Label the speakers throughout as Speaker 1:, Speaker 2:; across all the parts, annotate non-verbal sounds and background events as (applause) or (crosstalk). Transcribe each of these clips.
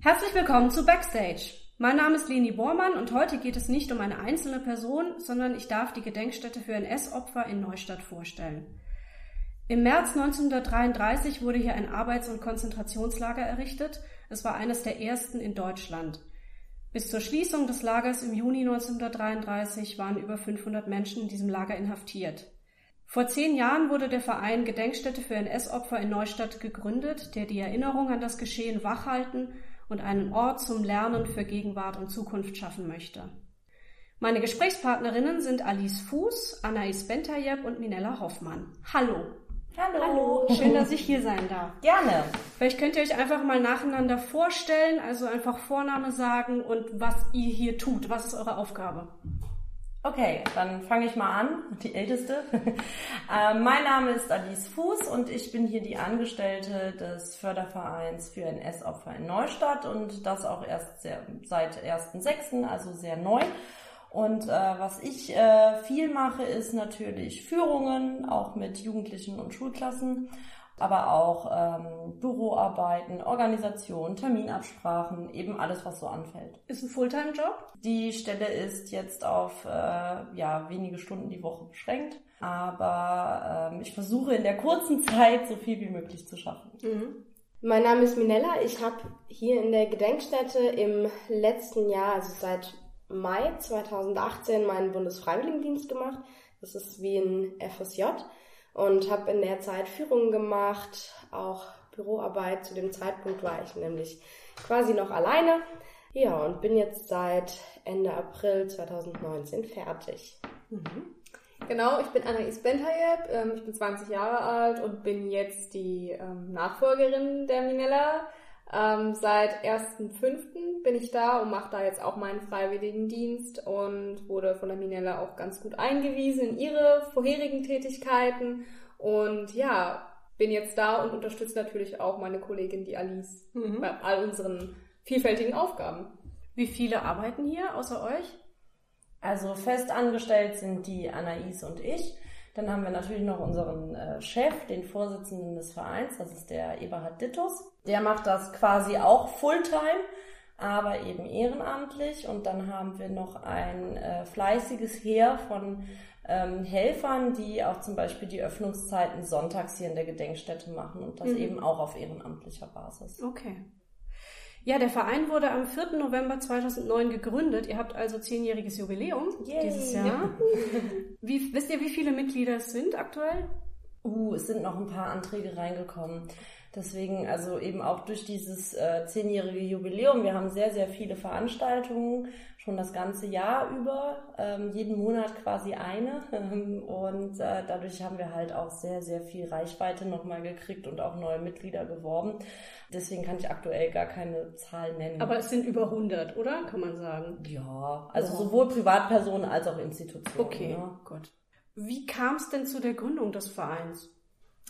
Speaker 1: Herzlich willkommen zu Backstage. Mein Name ist Leni Bormann und heute geht es nicht um eine einzelne Person, sondern ich darf die Gedenkstätte für NS-Opfer in Neustadt vorstellen. Im März 1933 wurde hier ein Arbeits- und Konzentrationslager errichtet. Es war eines der ersten in Deutschland. Bis zur Schließung des Lagers im Juni 1933 waren über 500 Menschen in diesem Lager inhaftiert. Vor zehn Jahren wurde der Verein Gedenkstätte für NS-Opfer in Neustadt gegründet, der die Erinnerung an das Geschehen wachhalten und einen Ort zum Lernen für Gegenwart und Zukunft schaffen möchte. Meine Gesprächspartnerinnen sind Alice Fuß, Anais Bentayeb und Minella Hoffmann. Hallo!
Speaker 2: Hallo.
Speaker 1: Hallo. Schön, dass ich hier sein darf.
Speaker 2: Gerne.
Speaker 1: Vielleicht könnt ihr euch einfach mal nacheinander vorstellen, also einfach Vorname sagen und was ihr hier tut. Was ist eure Aufgabe?
Speaker 2: Okay, dann fange ich mal an, die Älteste. (laughs) äh, mein Name ist Alice Fuß und ich bin hier die Angestellte des Fördervereins für NS-Opfer in Neustadt und das auch erst sehr, seit 1.6., also sehr neu. Und äh, was ich äh, viel mache, ist natürlich Führungen, auch mit Jugendlichen und Schulklassen, aber auch ähm, Büroarbeiten, Organisation, Terminabsprachen, eben alles, was so anfällt.
Speaker 1: Ist ein Fulltime-Job?
Speaker 2: Die Stelle ist jetzt auf äh, ja, wenige Stunden die Woche beschränkt, aber ähm, ich versuche in der kurzen (laughs) Zeit so viel wie möglich zu schaffen.
Speaker 3: Mhm. Mein Name ist Minella. Ich habe hier in der Gedenkstätte im letzten Jahr, also seit Mai 2018 meinen Bundesfreiwilligendienst gemacht. Das ist wie ein FSJ und habe in der Zeit Führungen gemacht, auch Büroarbeit. Zu dem Zeitpunkt war ich nämlich quasi noch alleine. Ja, und bin jetzt seit Ende April 2019 fertig.
Speaker 4: Mhm. Genau, ich bin Anais Bentayeb, ähm, ich bin 20 Jahre alt und bin jetzt die ähm, Nachfolgerin der Minella ähm, seit 1.5. bin ich da und mache da jetzt auch meinen Freiwilligendienst und wurde von der Minella auch ganz gut eingewiesen in ihre vorherigen Tätigkeiten. Und ja, bin jetzt da und unterstütze natürlich auch meine Kollegin, die Alice, mhm. bei all unseren vielfältigen Aufgaben.
Speaker 1: Wie viele arbeiten hier außer euch?
Speaker 2: Also fest angestellt sind die Anais und ich. Dann haben wir natürlich noch unseren äh, Chef, den Vorsitzenden des Vereins, das ist der Eberhard Dittus. Der macht das quasi auch Fulltime, aber eben ehrenamtlich. Und dann haben wir noch ein äh, fleißiges Heer von ähm, Helfern, die auch zum Beispiel die Öffnungszeiten sonntags hier in der Gedenkstätte machen und das mhm. eben auch auf ehrenamtlicher Basis.
Speaker 1: Okay. Ja, der Verein wurde am 4. November 2009 gegründet. Ihr habt also zehnjähriges Jubiläum Yay. dieses Jahr. Wie, wisst ihr, wie viele Mitglieder es sind aktuell?
Speaker 2: Uh, es sind noch ein paar Anträge reingekommen. Deswegen, also eben auch durch dieses äh, zehnjährige Jubiläum, wir haben sehr, sehr viele Veranstaltungen, schon das ganze Jahr über, ähm, jeden Monat quasi eine. (laughs) und äh, dadurch haben wir halt auch sehr, sehr viel Reichweite nochmal gekriegt und auch neue Mitglieder geworben. Deswegen kann ich aktuell gar keine Zahl nennen.
Speaker 1: Aber es sind über 100, oder? Kann man sagen.
Speaker 2: Ja, also ja. sowohl Privatpersonen als auch Institutionen.
Speaker 1: Okay. Ne? gut. Wie kam es denn zu der Gründung des Vereins?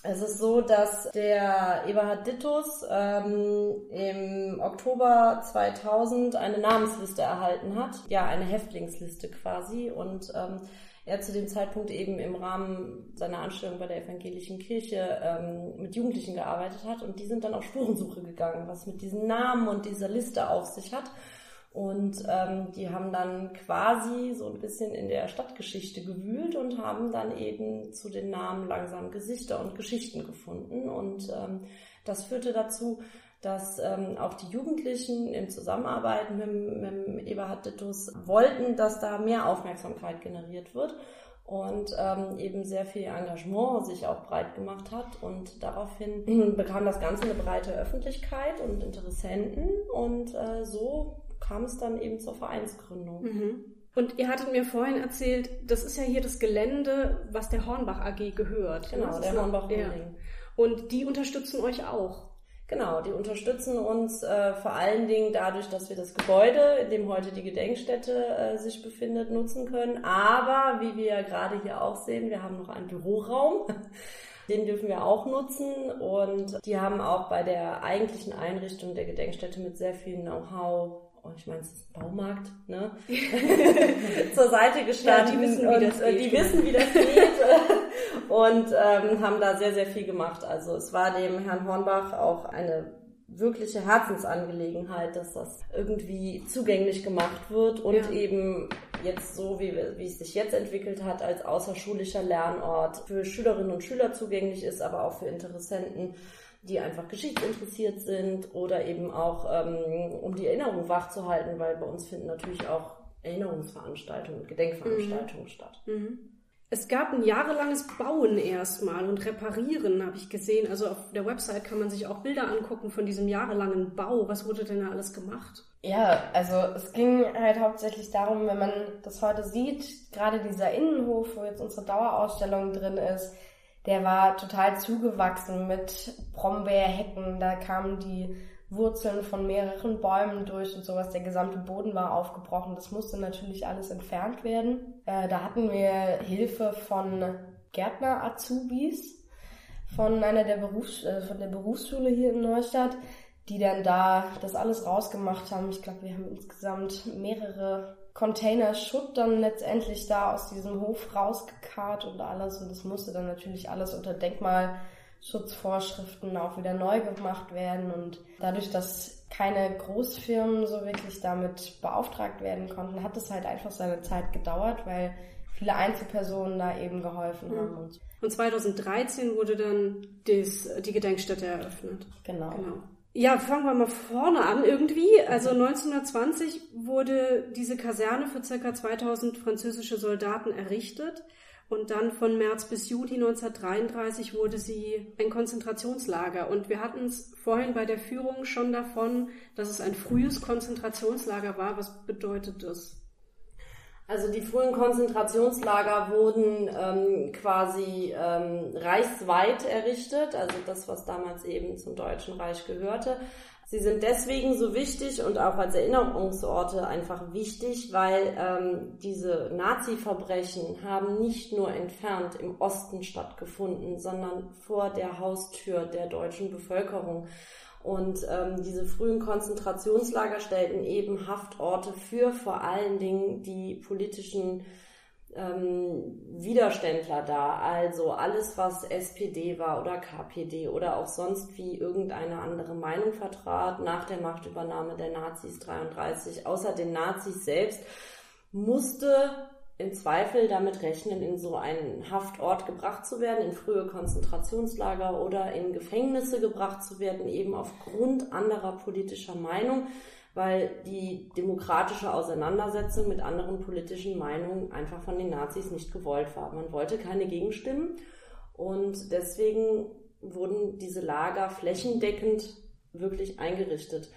Speaker 2: Es ist so, dass der Eberhard Dittus ähm, im Oktober 2000 eine Namensliste erhalten hat, ja eine Häftlingsliste quasi. Und ähm, er zu dem Zeitpunkt eben im Rahmen seiner Anstellung bei der evangelischen Kirche ähm, mit Jugendlichen gearbeitet hat. Und die sind dann auf Spurensuche gegangen, was mit diesen Namen und dieser Liste auf sich hat. Und ähm, die haben dann quasi so ein bisschen in der Stadtgeschichte gewühlt und haben dann eben zu den Namen langsam Gesichter und Geschichten gefunden. Und ähm, das führte dazu, dass ähm, auch die Jugendlichen in Zusammenarbeit mit, mit Eberhard Dittus wollten, dass da mehr Aufmerksamkeit generiert wird und ähm, eben sehr viel Engagement sich auch breit gemacht hat und daraufhin (clears throat) bekam das Ganze eine breite Öffentlichkeit und Interessenten und äh, so kam es dann eben zur Vereinsgründung.
Speaker 1: Mhm. Und ihr hattet mir vorhin erzählt, das ist ja hier das Gelände, was der Hornbach AG gehört.
Speaker 2: Genau,
Speaker 1: das
Speaker 2: der Hornbach
Speaker 1: ja. Und die unterstützen euch auch.
Speaker 2: Genau, die unterstützen uns äh, vor allen Dingen dadurch, dass wir das Gebäude, in dem heute die Gedenkstätte äh, sich befindet, nutzen können. Aber wie wir ja gerade hier auch sehen, wir haben noch einen Büroraum. (laughs) Den dürfen wir auch nutzen und die haben auch bei der eigentlichen Einrichtung der Gedenkstätte mit sehr viel Know-how oh, ich meine, es ist ein Baumarkt, ne? (laughs) zur Seite gestanden.
Speaker 1: Ja, die wissen, wie das
Speaker 2: und,
Speaker 1: geht.
Speaker 2: Die wissen, wie das geht. (laughs) und ähm, haben da sehr, sehr viel gemacht. Also es war dem Herrn Hornbach auch eine wirkliche Herzensangelegenheit, dass das irgendwie zugänglich gemacht wird und ja. eben jetzt so, wie, wie es sich jetzt entwickelt hat, als außerschulischer Lernort für Schülerinnen und Schüler zugänglich ist, aber auch für Interessenten, die einfach geschichtsinteressiert sind oder eben auch, ähm, um die Erinnerung wachzuhalten, weil bei uns finden natürlich auch Erinnerungsveranstaltungen und Gedenkveranstaltungen mhm. statt.
Speaker 1: Mhm. Es gab ein jahrelanges Bauen erstmal und Reparieren, habe ich gesehen. Also auf der Website kann man sich auch Bilder angucken von diesem jahrelangen Bau. Was wurde denn da alles gemacht?
Speaker 3: Ja, also es ging halt hauptsächlich darum, wenn man das heute sieht, gerade dieser Innenhof, wo jetzt unsere Dauerausstellung drin ist, der war total zugewachsen mit Brombeerhecken. Da kamen die Wurzeln von mehreren Bäumen durch und sowas. Der gesamte Boden war aufgebrochen. Das musste natürlich alles entfernt werden. Äh, da hatten wir Hilfe von Gärtner-Azubis von einer der Berufs äh, von der Berufsschule hier in Neustadt, die dann da das alles rausgemacht haben. Ich glaube, wir haben insgesamt mehrere Container Schutt dann letztendlich da aus diesem Hof rausgekarrt und alles. Und das musste dann natürlich alles unter Denkmal Schutzvorschriften auch wieder neu gemacht werden und dadurch, dass keine Großfirmen so wirklich damit beauftragt werden konnten, hat es halt einfach seine Zeit gedauert, weil viele Einzelpersonen da eben geholfen mhm. haben.
Speaker 1: Und, und 2013 wurde dann das, die Gedenkstätte eröffnet.
Speaker 3: Genau. genau.
Speaker 1: Ja, fangen wir mal vorne an irgendwie. Also 1920 wurde diese Kaserne für circa 2000 französische Soldaten errichtet. Und dann von März bis Juli 1933 wurde sie ein Konzentrationslager. Und wir hatten es vorhin bei der Führung schon davon, dass es ein frühes Konzentrationslager war. Was bedeutet das?
Speaker 2: Also die frühen Konzentrationslager wurden ähm, quasi ähm, reichsweit errichtet, also das, was damals eben zum Deutschen Reich gehörte. Sie sind deswegen so wichtig und auch als Erinnerungsorte einfach wichtig, weil ähm, diese Nazi-Verbrechen haben nicht nur entfernt im Osten stattgefunden, sondern vor der Haustür der deutschen Bevölkerung. Und ähm, diese frühen Konzentrationslager stellten eben Haftorte für vor allen Dingen die politischen ähm, Widerständler da. Also alles, was SPD war oder KPD oder auch sonst wie irgendeine andere Meinung vertrat nach der Machtübernahme der Nazis 33, außer den Nazis selbst, musste im Zweifel damit rechnen, in so einen Haftort gebracht zu werden, in frühe Konzentrationslager oder in Gefängnisse gebracht zu werden, eben aufgrund anderer politischer Meinung weil die demokratische Auseinandersetzung mit anderen politischen Meinungen einfach von den Nazis nicht gewollt war. Man wollte keine Gegenstimmen und deswegen wurden diese Lager flächendeckend wirklich eingerichtet.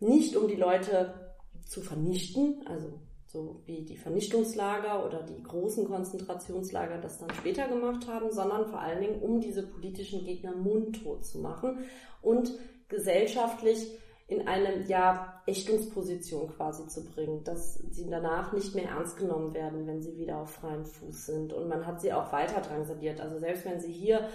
Speaker 2: Nicht um die Leute zu vernichten, also so wie die Vernichtungslager oder die großen Konzentrationslager das dann später gemacht haben, sondern vor allen Dingen um diese politischen Gegner mundtot zu machen und gesellschaftlich in eine ja, Ächtungsposition quasi zu bringen, dass sie danach nicht mehr ernst genommen werden, wenn sie wieder auf freiem Fuß sind. Und man hat sie auch weiter drangsaliert. Also selbst wenn sie hier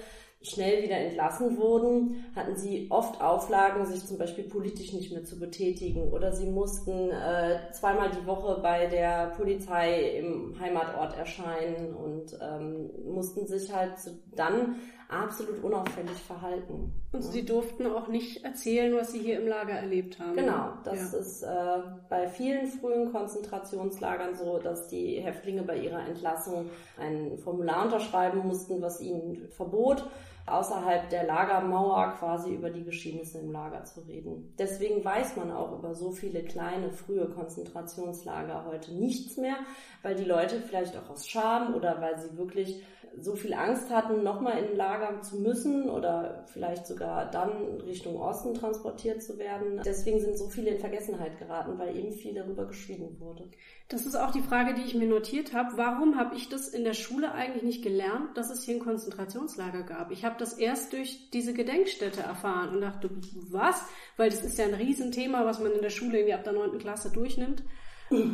Speaker 2: schnell wieder entlassen wurden, hatten sie oft Auflagen, sich zum Beispiel politisch nicht mehr zu betätigen oder sie mussten äh, zweimal die Woche bei der Polizei im Heimatort erscheinen und ähm, mussten sich halt dann absolut unauffällig verhalten.
Speaker 1: Und sie durften auch nicht erzählen, was sie hier im Lager erlebt haben.
Speaker 2: Genau, das ja. ist äh, bei vielen frühen Konzentrationslagern so, dass die Häftlinge bei ihrer Entlassung ein Formular unterschreiben mussten, was ihnen verbot, außerhalb der Lagermauer quasi über die Geschehnisse im Lager zu reden. Deswegen weiß man auch über so viele kleine, frühe Konzentrationslager heute nichts mehr, weil die Leute vielleicht auch aus Scham oder weil sie wirklich so viel Angst hatten, nochmal in ein Lager zu müssen oder vielleicht sogar dann Richtung Osten transportiert zu werden. Deswegen sind so viele in Vergessenheit geraten, weil eben viel darüber geschwiegen wurde.
Speaker 1: Das ist auch die Frage, die ich mir notiert habe. Warum habe ich das in der Schule eigentlich nicht gelernt, dass es hier ein Konzentrationslager gab? Ich das erst durch diese Gedenkstätte erfahren und dachte, was? Weil das ist ja ein Riesenthema, was man in der Schule irgendwie ab der neunten Klasse durchnimmt.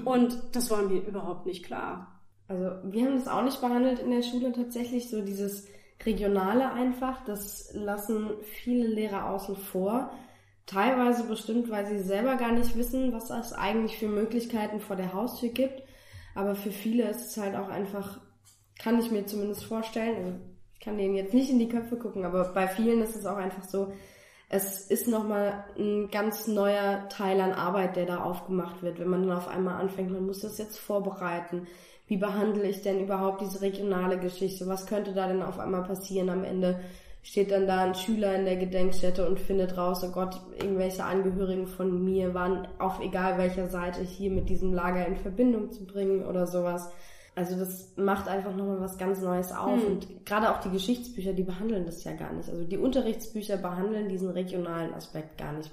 Speaker 1: Und das war mir überhaupt nicht klar.
Speaker 3: Also wir haben das auch nicht behandelt in der Schule tatsächlich, so dieses Regionale einfach, das lassen viele Lehrer außen vor. Teilweise bestimmt, weil sie selber gar nicht wissen, was es eigentlich für Möglichkeiten vor der Haustür gibt. Aber für viele ist es halt auch einfach, kann ich mir zumindest vorstellen, also ich kann denen jetzt nicht in die Köpfe gucken, aber bei vielen ist es auch einfach so, es ist nochmal ein ganz neuer Teil an Arbeit, der da aufgemacht wird, wenn man dann auf einmal anfängt, man muss das jetzt vorbereiten. Wie behandle ich denn überhaupt diese regionale Geschichte? Was könnte da denn auf einmal passieren am Ende? Steht dann da ein Schüler in der Gedenkstätte und findet raus, oh Gott, irgendwelche Angehörigen von mir waren auf egal welcher Seite hier mit diesem Lager in Verbindung zu bringen oder sowas. Also das macht einfach nochmal was ganz Neues auf. Hm. Und gerade auch die Geschichtsbücher, die behandeln das ja gar nicht. Also die Unterrichtsbücher behandeln diesen regionalen Aspekt gar nicht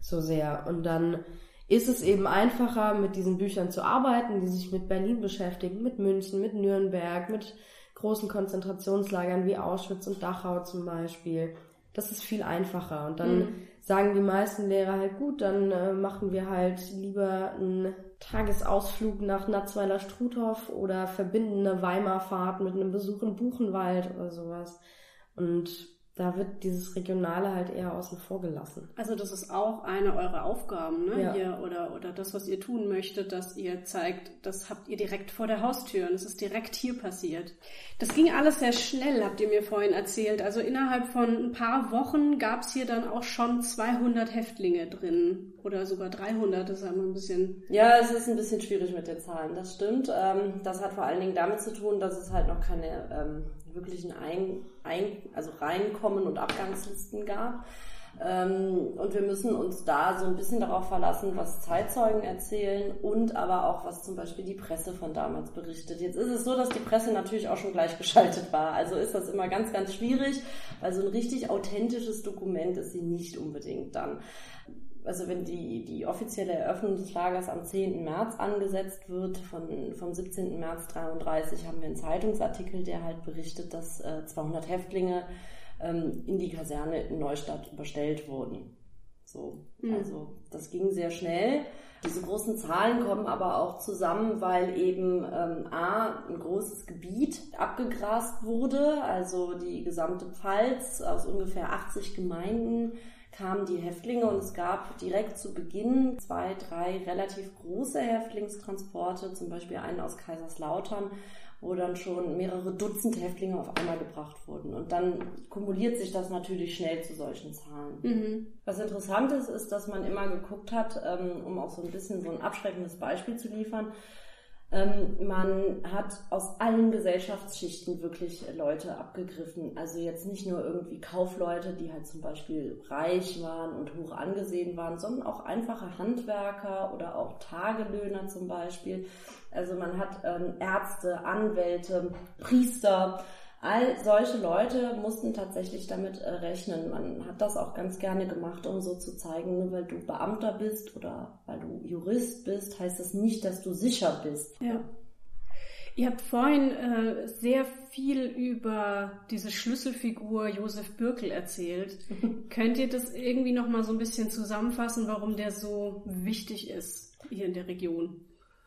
Speaker 3: so sehr. Und dann ist es eben einfacher, mit diesen Büchern zu arbeiten, die sich mit Berlin beschäftigen, mit München, mit Nürnberg, mit großen Konzentrationslagern wie Auschwitz und Dachau zum Beispiel. Das ist viel einfacher. Und dann mhm. Sagen die meisten Lehrer halt, gut, dann äh, machen wir halt lieber einen Tagesausflug nach Natzweiler Struthof oder verbindende Weimarfahrt mit einem Besuch in Buchenwald oder sowas. Und da wird dieses Regionale halt eher außen vor gelassen.
Speaker 1: Also das ist auch eine eurer Aufgaben, ne? Ja. Ihr, oder, oder das, was ihr tun möchtet, dass ihr zeigt, das habt ihr direkt vor der Haustür und es ist direkt hier passiert. Das ging alles sehr schnell, habt ihr mir vorhin erzählt. Also innerhalb von ein paar Wochen gab es hier dann auch schon 200 Häftlinge drin oder sogar 300, das ist einmal ein bisschen...
Speaker 2: Ja, es ist ein bisschen schwierig mit den Zahlen, das stimmt. Ähm, das hat vor allen Dingen damit zu tun, dass es halt noch keine ähm, wirklichen Ein, Ein, also Reinkommen und Abgangslisten gab. Ähm, und wir müssen uns da so ein bisschen darauf verlassen, was Zeitzeugen erzählen und aber auch, was zum Beispiel die Presse von damals berichtet. Jetzt ist es so, dass die Presse natürlich auch schon gleichgeschaltet war. Also ist das immer ganz, ganz schwierig, weil so ein richtig authentisches Dokument ist sie nicht unbedingt dann also wenn die, die offizielle Eröffnung des Lagers am 10. März angesetzt wird, von, vom 17. März 33 haben wir einen Zeitungsartikel, der halt berichtet, dass äh, 200 Häftlinge ähm, in die Kaserne in Neustadt überstellt wurden. So, mhm. also das ging sehr schnell. Diese großen Zahlen kommen aber auch zusammen, weil eben ähm, A, ein großes Gebiet abgegrast wurde, also die gesamte Pfalz aus ungefähr 80 Gemeinden kamen die Häftlinge und es gab direkt zu Beginn zwei, drei relativ große Häftlingstransporte, zum Beispiel einen aus Kaiserslautern, wo dann schon mehrere Dutzend Häftlinge auf einmal gebracht wurden. Und dann kumuliert sich das natürlich schnell zu solchen Zahlen. Mhm. Was interessant ist, ist, dass man immer geguckt hat, ähm, um auch so ein bisschen so ein abschreckendes Beispiel zu liefern, man hat aus allen Gesellschaftsschichten wirklich Leute abgegriffen. Also jetzt nicht nur irgendwie Kaufleute, die halt zum Beispiel reich waren und hoch angesehen waren, sondern auch einfache Handwerker oder auch Tagelöhner zum Beispiel. Also man hat ähm, Ärzte, Anwälte, Priester, All solche Leute mussten tatsächlich damit äh, rechnen. Man hat das auch ganz gerne gemacht, um so zu zeigen, nur weil du Beamter bist oder weil du Jurist bist, heißt das nicht, dass du sicher bist.
Speaker 1: Ja. Ihr habt vorhin äh, sehr viel über diese Schlüsselfigur Josef Birkel erzählt. (laughs) Könnt ihr das irgendwie noch mal so ein bisschen zusammenfassen, warum der so wichtig ist hier in der Region?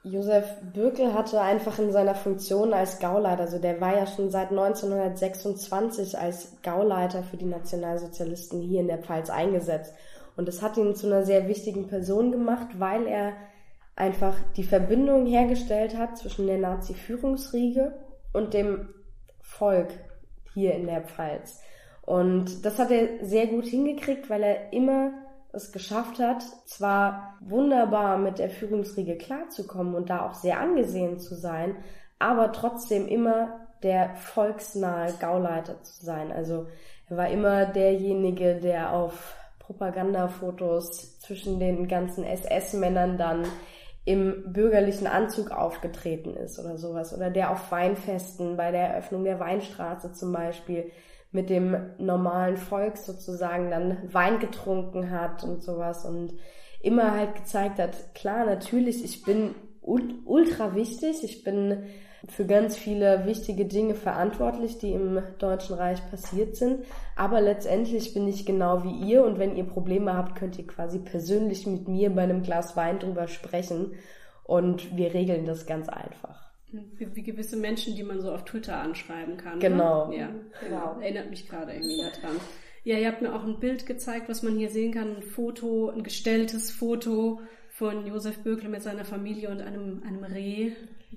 Speaker 3: Josef Bürkel hatte einfach in seiner Funktion als Gauleiter, also der war ja schon seit 1926 als Gauleiter für die Nationalsozialisten hier in der Pfalz eingesetzt. Und das hat ihn zu einer sehr wichtigen Person gemacht, weil er einfach die Verbindung hergestellt hat zwischen der Nazi-Führungsriege und dem Volk hier in der Pfalz. Und das hat er sehr gut hingekriegt, weil er immer es geschafft hat, zwar wunderbar mit der Führungsriege klarzukommen und da auch sehr angesehen zu sein, aber trotzdem immer der volksnahe Gauleiter zu sein. Also er war immer derjenige, der auf Propagandafotos zwischen den ganzen SS-Männern dann im bürgerlichen Anzug aufgetreten ist oder sowas. Oder der auf Weinfesten bei der Eröffnung der Weinstraße zum Beispiel mit dem normalen Volk sozusagen dann Wein getrunken hat und sowas und immer halt gezeigt hat, klar, natürlich, ich bin ultra wichtig, ich bin für ganz viele wichtige Dinge verantwortlich, die im Deutschen Reich passiert sind. Aber letztendlich bin ich genau wie ihr und wenn ihr Probleme habt, könnt ihr quasi persönlich mit mir bei einem Glas Wein drüber sprechen und wir regeln das ganz einfach.
Speaker 1: Wie, gewisse Menschen, die man so auf Twitter anschreiben kann.
Speaker 3: Ne? Genau.
Speaker 1: Ne? Ja, genau. Erinnert mich gerade irgendwie daran. Ja, ihr habt mir auch ein Bild gezeigt, was man hier sehen kann. Ein Foto, ein gestelltes Foto von Josef Bökle mit seiner Familie und einem, einem Reh,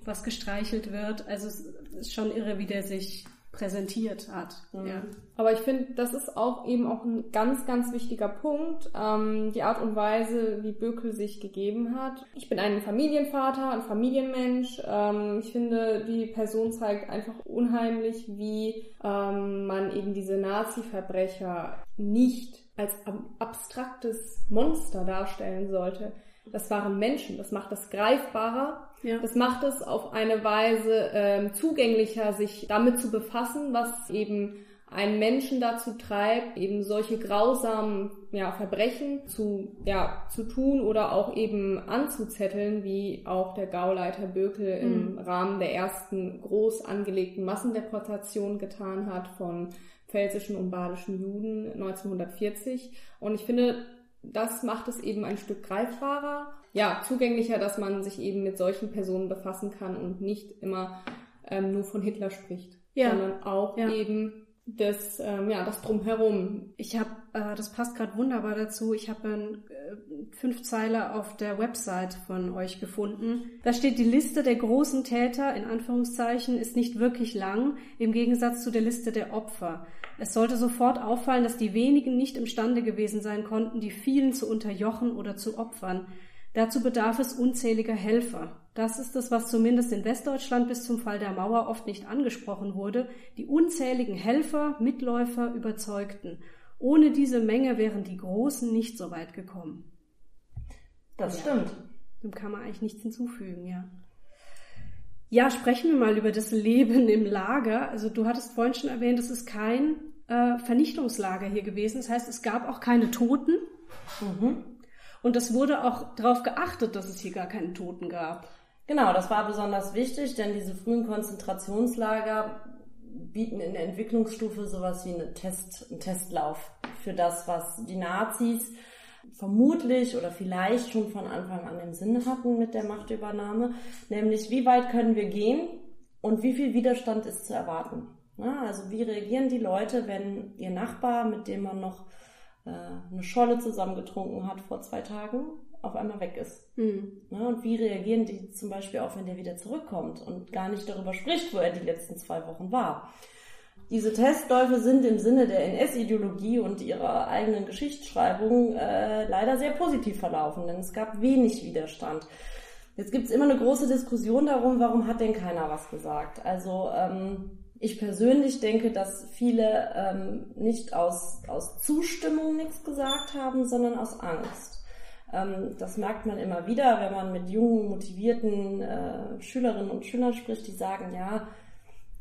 Speaker 1: was gestreichelt wird. Also es ist schon irre, wie der sich präsentiert hat.
Speaker 4: Mhm.
Speaker 1: Ja.
Speaker 4: Aber ich finde, das ist auch eben auch ein ganz, ganz wichtiger Punkt, ähm, die Art und Weise, wie Bökel sich gegeben hat. Ich bin ein Familienvater, ein Familienmensch. Ähm, ich finde, die Person zeigt einfach unheimlich, wie ähm, man eben diese Nazi-Verbrecher nicht als ab abstraktes Monster darstellen sollte. Das waren Menschen, das macht das greifbarer
Speaker 1: Ja.
Speaker 4: das macht es auf eine Weise ähm, zugänglicher, sich damit zu befassen, was eben einen Menschen dazu treibt, eben solche grausamen ja, Verbrechen zu, ja, zu tun oder auch eben anzuzetteln, wie auch der Gauleiter Bökel im Rahmen der ersten groß angelegten Massendeportation getan hat von pfälzischen und badischen Juden 1940. Und ich finde, das macht es eben ein Stück greifbarer, ja, zugänglicher, dass man sich eben mit solchen Personen befassen kann und nicht immer ähm, nur von Hitler spricht,
Speaker 1: Ja.
Speaker 4: sondern auch
Speaker 1: Ja.
Speaker 4: eben das, ähm, ja, das Drumherum.
Speaker 1: Ich habe, äh, das passt gerade wunderbar dazu, ich habe einen äh, Fünfzeiler auf der Website von euch gefunden. Da steht, die Liste der großen Täter, in Anführungszeichen, ist nicht wirklich lang, im Gegensatz zu der Liste der Opfer. Es sollte sofort auffallen, dass die wenigen nicht imstande gewesen sein konnten, die vielen zu unterjochen oder zu opfern. Dazu bedarf es unzähliger Helfer. Das ist es, was zumindest in Westdeutschland bis zum Fall der Mauer oft nicht angesprochen wurde. Die unzähligen Helfer, Mitläufer überzeugten. Ohne diese Menge wären die Großen nicht so weit gekommen.
Speaker 2: Das
Speaker 1: Ja.
Speaker 2: stimmt.
Speaker 1: Dem kann man eigentlich nichts hinzufügen, ja. Ja, sprechen wir mal über das Leben im Lager. Also du hattest vorhin schon erwähnt, es ist kein äh, Vernichtungslager hier gewesen. Das heißt, es gab auch keine Toten.
Speaker 2: Mhm.
Speaker 1: Und es wurde auch darauf geachtet, dass es hier gar keine Toten gab.
Speaker 2: Genau, das war besonders wichtig, denn diese frühen Konzentrationslager bieten in der Entwicklungsstufe sowas wie eine Test, einen Testlauf für das, was die Nazis vermutlich oder vielleicht schon von Anfang an im Sinn hatten mit der Machtübernahme, nämlich wie weit können wir gehen und wie viel Widerstand ist zu erwarten. Ja, also wie reagieren die Leute, wenn ihr Nachbar, mit dem man noch äh, eine Scholle zusammengetrunken hat vor zwei Tagen, auf einmal weg ist.
Speaker 1: Hm.
Speaker 2: Ne, und wie reagieren die zum Beispiel auch, wenn der wieder zurückkommt und gar nicht darüber spricht, wo er die letzten zwei Wochen war? Diese Testläufe sind im Sinne der NS-Ideologie und ihrer eigenen Geschichtsschreibung äh, leider sehr positiv verlaufen, denn es gab wenig Widerstand. Jetzt gibt's immer eine große Diskussion darum, warum hat denn keiner was gesagt? Also ähm, ich persönlich denke, dass viele ähm, nicht aus, aus Zustimmung nichts gesagt haben, sondern aus Angst. Ähm, das merkt man immer wieder, wenn man mit jungen, motivierten äh, Schülerinnen und Schülern spricht, die sagen, ja,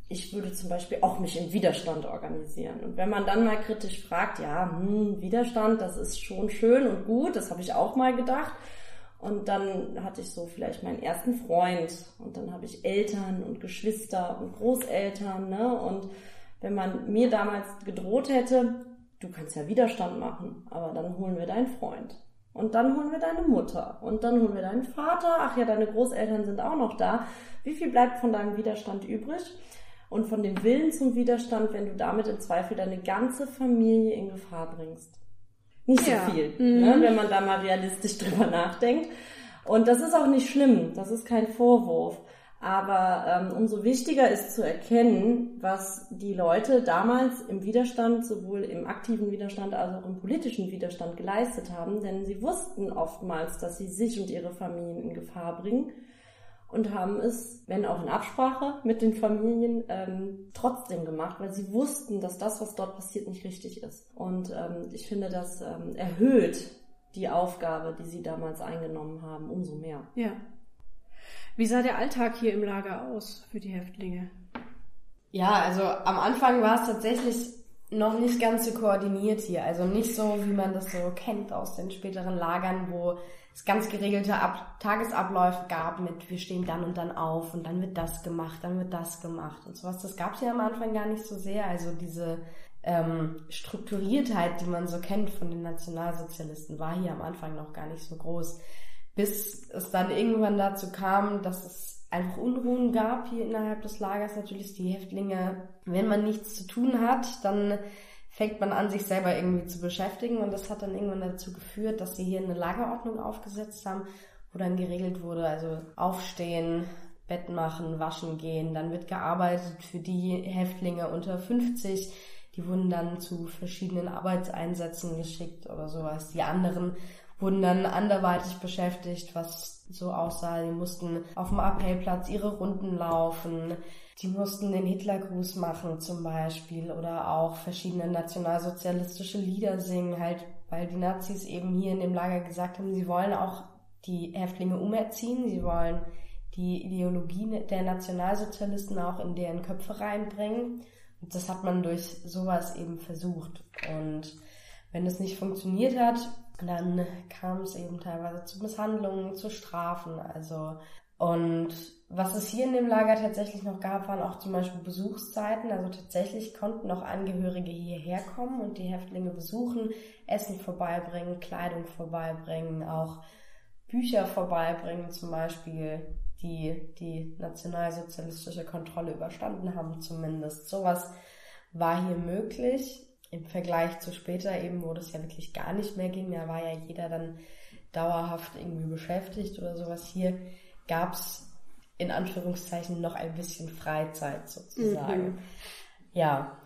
Speaker 2: ich würde zum Beispiel auch mich im Widerstand organisieren. Und wenn man dann mal kritisch fragt, ja, hm, Widerstand, das ist schon schön und gut, das habe ich auch mal gedacht. Und dann hatte ich so vielleicht meinen ersten Freund und dann habe ich Eltern und Geschwister und Großeltern. Ne? Und wenn man mir damals gedroht hätte, du kannst ja Widerstand machen, aber dann holen wir deinen Freund. Und dann holen wir deine Mutter. Und dann holen wir deinen Vater. Ach ja, deine Großeltern sind auch noch da. Wie viel bleibt von deinem Widerstand übrig? Und von dem Willen zum Widerstand, wenn du damit im Zweifel deine ganze Familie in Gefahr bringst? Nicht so
Speaker 1: Ja.
Speaker 2: viel,
Speaker 1: Mhm.
Speaker 2: ne, wenn man da mal realistisch (laughs) drüber nachdenkt. Und das ist auch nicht schlimm, das ist kein Vorwurf. Aber ähm, umso wichtiger ist zu erkennen, was die Leute damals im Widerstand, sowohl im aktiven Widerstand als auch im politischen Widerstand geleistet haben. Denn sie wussten oftmals, dass sie sich und ihre Familien in Gefahr bringen und haben es, wenn auch in Absprache mit den Familien, ähm, trotzdem gemacht, weil sie wussten, dass das, was dort passiert, nicht richtig ist. Und ähm, ich finde, das ähm, erhöht die Aufgabe, die sie damals eingenommen haben, umso mehr.
Speaker 1: Ja. Wie sah der Alltag hier im Lager aus für die Häftlinge?
Speaker 3: Ja, also am Anfang war es tatsächlich noch nicht ganz so koordiniert hier. Also nicht so, wie man das so kennt aus den späteren Lagern, wo es ganz geregelte Ab Tagesabläufe gab mit, wir stehen dann und dann auf und dann wird das gemacht, dann wird das gemacht und sowas. Das gab es ja am Anfang gar nicht so sehr. Also diese ähm, Strukturiertheit, die man so kennt von den Nationalsozialisten, war hier am Anfang noch gar nicht so groß. Bis es dann irgendwann dazu kam, dass es einfach Unruhen gab hier innerhalb des Lagers. Natürlich die Häftlinge, wenn man nichts zu tun hat, dann fängt man an, sich selber irgendwie zu beschäftigen. Und das hat dann irgendwann dazu geführt, dass sie hier eine Lagerordnung aufgesetzt haben, wo dann geregelt wurde, also aufstehen, Bett machen, waschen gehen. Dann wird gearbeitet für die Häftlinge unter 50. Die wurden dann zu verschiedenen Arbeitseinsätzen geschickt oder sowas. Die anderen wurden dann anderweitig beschäftigt, was so aussah. Die mussten auf dem Appellplatz ihre Runden laufen. Die mussten den Hitlergruß machen zum Beispiel oder auch verschiedene nationalsozialistische Lieder singen, halt weil die Nazis eben hier in dem Lager gesagt haben, sie wollen auch die Häftlinge umerziehen, sie wollen die Ideologie der Nationalsozialisten auch in deren Köpfe reinbringen. Und das hat man durch sowas eben versucht. Und wenn es nicht funktioniert hat, dann kam es eben teilweise zu Misshandlungen, zu Strafen. Also und was es hier in dem Lager tatsächlich noch gab, waren auch zum Beispiel Besuchszeiten. Also tatsächlich konnten auch Angehörige hierher kommen und die Häftlinge besuchen, Essen vorbeibringen, Kleidung vorbeibringen, auch Bücher vorbeibringen, zum Beispiel, die die nationalsozialistische Kontrolle überstanden haben zumindest. Sowas war hier möglich. Im Vergleich zu später eben, wo das ja wirklich gar nicht mehr ging, da war ja jeder dann dauerhaft irgendwie beschäftigt oder sowas. Hier gab es in Anführungszeichen noch ein bisschen Freizeit sozusagen. Mhm. Ja.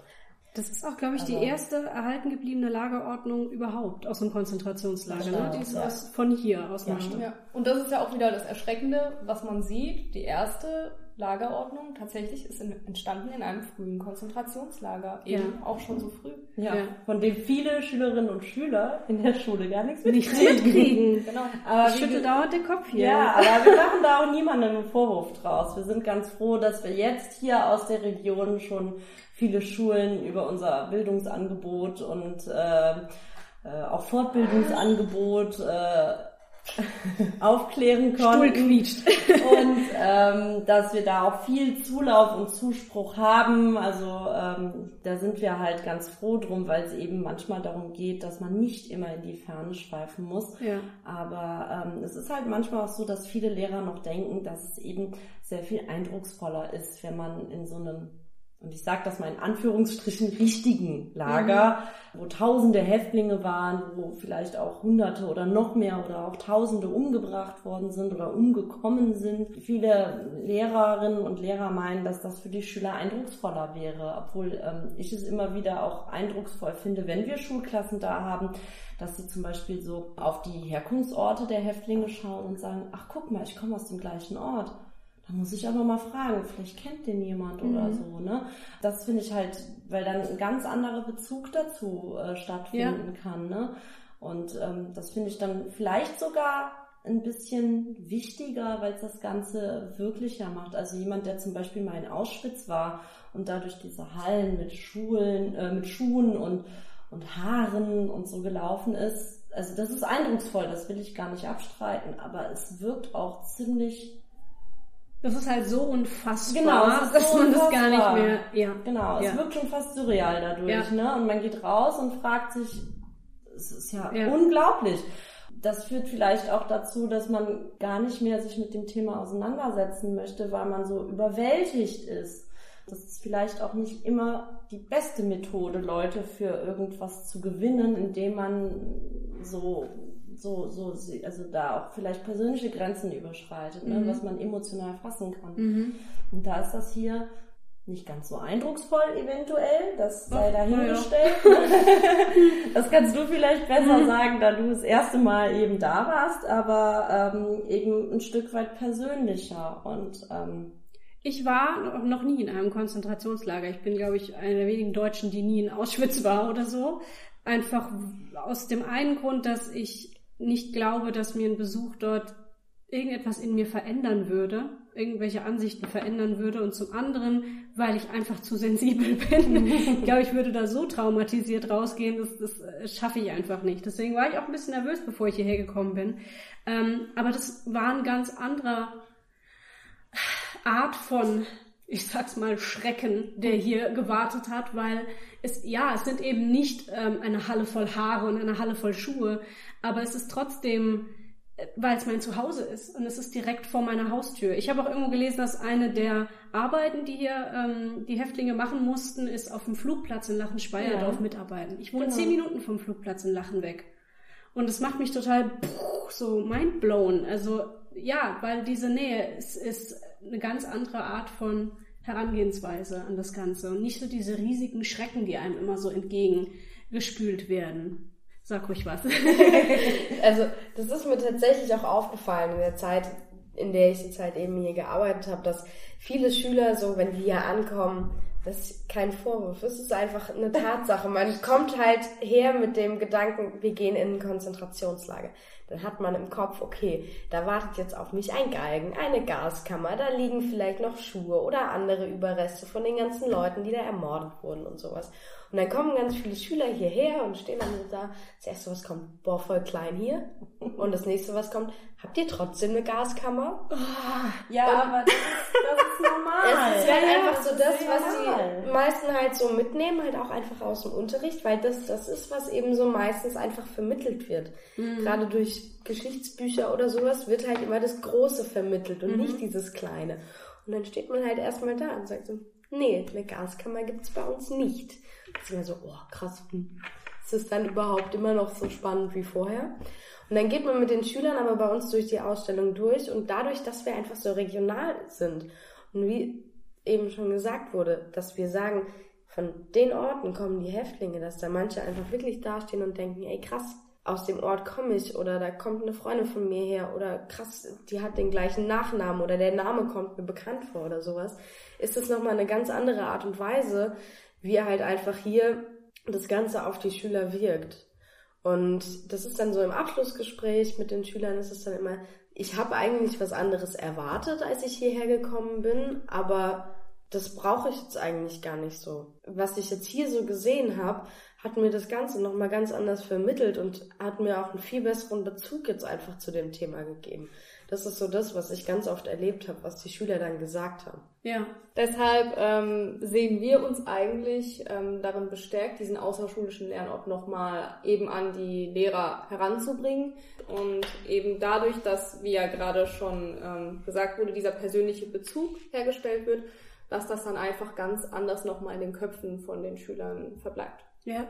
Speaker 1: Das ist auch, glaube ich, also, die erste erhalten gebliebene Lagerordnung überhaupt aus dem Konzentrationslager. Ne? Die ist ja. aus, von hier aus
Speaker 4: ja. ja. Und das ist ja auch wieder das Erschreckende, was man sieht. Die erste Lagerordnung tatsächlich ist in, entstanden in einem frühen Konzentrationslager, eben ja. auch schon so früh.
Speaker 2: Ja, ja, von dem viele Schülerinnen und Schüler in der Schule gar nichts
Speaker 1: mitkriegen. Nichts mitkriegen. genau. Aber ich schüttel dauernd den Kopf hier.
Speaker 2: Ja, aber wir machen da auch niemandem einen Vorwurf draus. Wir sind ganz froh, dass wir jetzt hier aus der Region schon viele Schulen über unser Bildungsangebot und äh, äh, auch Fortbildungsangebot äh, (laughs) aufklären konnten.
Speaker 1: Stuhl quietscht. (laughs)
Speaker 2: und ähm, dass wir da auch viel Zulauf und Zuspruch haben. Also ähm, da sind wir halt ganz froh drum, weil es eben manchmal darum geht, dass man nicht immer in die Ferne schweifen muss. Ja. Aber ähm, es ist halt manchmal auch so, dass viele Lehrer noch denken, dass es eben sehr viel eindrucksvoller ist, wenn man in so einem und ich sage das mal in Anführungsstrichen, richtigen Lager, mhm. wo tausende Häftlinge waren, wo vielleicht auch hunderte oder noch mehr oder auch tausende umgebracht worden sind oder umgekommen sind. Viele Lehrerinnen und Lehrer meinen, dass das für die Schüler eindrucksvoller wäre, obwohl ähm, ich es immer wieder auch eindrucksvoll finde, wenn wir Schulklassen da haben, dass sie zum Beispiel so auf die Herkunftsorte der Häftlinge schauen und sagen, ach guck mal, ich komme aus dem gleichen Ort da muss ich aber mal fragen, vielleicht kennt den jemand mhm. oder so, ne? Das finde ich halt, weil dann ein ganz anderer Bezug dazu äh, stattfinden ja. kann, ne? Und ähm, das finde ich dann vielleicht sogar ein bisschen wichtiger, weil es das Ganze wirklicher macht. Also jemand, der zum Beispiel mal in Auschwitz war und dadurch diese Hallen mit Schulen, äh, mit Schuhen und, und Haaren und so gelaufen ist, also das ist eindrucksvoll, das will ich gar nicht abstreiten, aber es wirkt auch ziemlich
Speaker 1: das ist halt so unfassbar, genau, dass so man unfassbar. das gar nicht mehr. Ja.
Speaker 2: Genau, es ja. wirkt schon fast surreal dadurch, ja. ne? Und man geht raus und fragt sich, es ist ja, ja, unglaublich. Das führt vielleicht auch dazu, dass man gar nicht mehr sich mit dem Thema auseinandersetzen möchte, weil man so überwältigt ist. Das ist vielleicht auch nicht immer die beste Methode, Leute für irgendwas zu gewinnen, indem man so so, so, also da auch vielleicht persönliche Grenzen überschreitet, ne, mhm. was man emotional fassen kann. Mhm. Und da ist das hier nicht ganz so eindrucksvoll eventuell, das sei dahingestellt. Ja. (laughs) das kannst du vielleicht besser mhm. sagen, da du das erste Mal eben da warst, aber ähm, eben ein Stück weit persönlicher und ähm,
Speaker 1: ich war noch nie in einem Konzentrationslager. Ich bin, glaube ich, einer der wenigen Deutschen, die nie in Auschwitz war oder so. Einfach aus dem einen Grund, dass ich nicht glaube, dass mir ein Besuch dort irgendetwas in mir verändern würde, irgendwelche Ansichten verändern würde und zum anderen, weil ich einfach zu sensibel (laughs) bin. ich glaube, ich würde da so traumatisiert rausgehen, das, das äh, schaffe ich einfach nicht. Deswegen war ich auch ein bisschen nervös, bevor ich hierher gekommen bin. Ähm, aber das war ein ganz anderer Art von ich sag's mal, Schrecken, der hier gewartet hat, weil es, ja, es sind eben nicht ähm, eine Halle voll Haare und eine Halle voll Schuhe, aber es ist trotzdem, äh, weil es mein Zuhause ist und es ist direkt vor meiner Haustür. Ich habe auch irgendwo gelesen, dass eine der Arbeiten, die hier ähm, die Häftlinge machen mussten, ist auf dem Flugplatz in Lachen-Speyerdorf ja. mitarbeiten. Ich wohne genau. zehn Minuten vom Flugplatz in Lachen weg. Und es macht mich total pff, so mindblown. Also ja, weil diese Nähe ist, ist eine ganz andere Art von Herangehensweise an das Ganze und nicht so diese riesigen Schrecken, die einem immer so entgegengespült werden. Sag ruhig was. (laughs)
Speaker 3: also (laughs) das ist mir tatsächlich auch aufgefallen in der Zeit, in der ich jetzt halt eben hier gearbeitet habe, dass viele Schüler so, wenn die hier ankommen, das ist kein Vorwurf, es ist einfach eine Tatsache. Man (laughs) kommt halt her mit dem Gedanken, wir gehen in ein Konzentrationslager. Dann hat man im Kopf, okay, da wartet jetzt auf mich ein Galgen, eine Gaskammer, da liegen vielleicht noch Schuhe oder andere Überreste von den ganzen Leuten, die da ermordet wurden und sowas. Und dann kommen ganz viele Schüler hierher und stehen dann so da. Das erste, was kommt, boah, voll klein hier. Und das nächste, was kommt, habt ihr trotzdem eine Gaskammer?
Speaker 2: Oh, ja, und aber das ist, das ist normal. (laughs)
Speaker 3: Es ist halt ja, einfach so das, was die meisten halt so mitnehmen, halt auch einfach aus dem Unterricht, weil das, das ist, was eben so meistens einfach vermittelt wird. Mhm. Gerade durch Geschichtsbücher oder sowas wird halt immer das Große vermittelt und mhm. nicht dieses Kleine. Und dann steht man halt erstmal da und sagt so, nee, eine Gaskammer gibt's bei uns nicht. Das oh krass, ist es dann überhaupt immer noch so spannend wie vorher? Und dann geht man mit den Schülern aber bei uns durch die Ausstellung durch und dadurch, dass wir einfach so regional sind und wie eben schon gesagt wurde, dass wir sagen, von den Orten kommen die Häftlinge, dass da manche einfach wirklich dastehen und denken, ey krass, aus dem Ort komme ich oder da kommt eine Freundin von mir her oder krass, die hat den gleichen Nachnamen oder der Name kommt mir bekannt vor oder sowas, ist das nochmal eine ganz andere Art und Weise, wie halt einfach hier das Ganze auf die Schüler wirkt. Und das ist dann so im Abschlussgespräch mit den Schülern ist es dann immer, ich habe eigentlich was anderes erwartet, als ich hierher gekommen bin, aber das brauche ich jetzt eigentlich gar nicht so. Was ich jetzt hier so gesehen habe, hat mir das Ganze nochmal ganz anders vermittelt und hat mir auch einen viel besseren Bezug jetzt einfach zu dem Thema gegeben. Das ist so das, was ich ganz oft erlebt habe, was die Schüler dann gesagt haben.
Speaker 4: Ja, deshalb ähm, sehen wir uns eigentlich ähm, darin bestärkt, diesen außerschulischen Lernort nochmal eben an die Lehrer heranzubringen. Und eben dadurch, dass, wie ja gerade schon ähm, gesagt wurde, dieser persönliche Bezug hergestellt wird, dass das dann einfach ganz anders nochmal in den Köpfen von den Schülern verbleibt.
Speaker 1: Ja,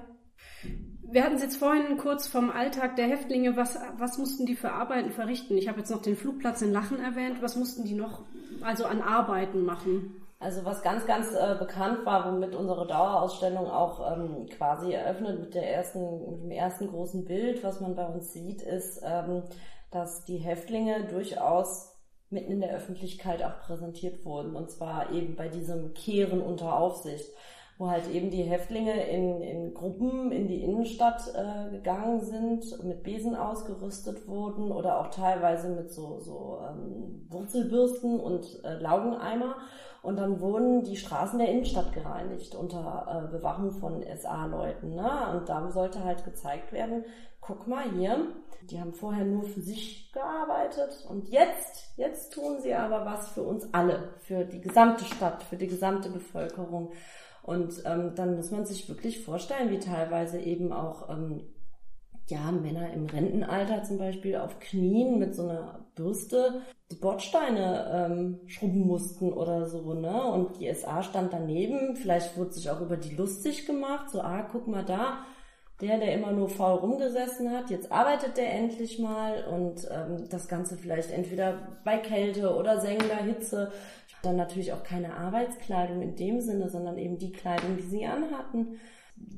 Speaker 1: wir hatten es jetzt vorhin kurz vom Alltag der Häftlinge. Was, was mussten die für Arbeiten verrichten? Ich habe jetzt noch den Flugplatz in Lachen erwähnt. Was mussten die noch also an Arbeiten machen?
Speaker 2: Also was ganz, ganz äh, bekannt war, womit unsere Dauerausstellung auch ähm, quasi eröffnet mit der ersten, mit dem ersten großen Bild, was man bei uns sieht, ist, ähm, dass die Häftlinge durchaus mitten in der Öffentlichkeit auch präsentiert wurden. Und zwar eben bei diesem Kehren unter Aufsicht wo halt eben die Häftlinge in, in Gruppen in die Innenstadt äh, gegangen sind, mit Besen ausgerüstet wurden oder auch teilweise mit so, so ähm, Wurzelbürsten und äh, Laugeneimer. Und dann wurden die Straßen der Innenstadt gereinigt unter äh, Bewachung von SA-Leuten. Ne? Und da sollte halt gezeigt werden, guck mal hier, die haben vorher nur für sich gearbeitet und jetzt, jetzt tun sie aber was für uns alle, für die gesamte Stadt, für die gesamte Bevölkerung. Und ähm, dann muss man sich wirklich vorstellen, wie teilweise eben auch ähm, ja, Männer im Rentenalter zum Beispiel auf Knien mit so einer Bürste die Bordsteine ähm, schrubben mussten oder so, ne? Und die SA stand daneben, vielleicht wurde sich auch über die lustig gemacht, so, ah, guck mal da, der, der immer nur faul rumgesessen hat, jetzt arbeitet der endlich mal. Und ähm, das Ganze vielleicht entweder bei Kälte oder sengender Hitze dann natürlich auch keine Arbeitskleidung in dem Sinne, sondern eben die Kleidung, die sie anhatten.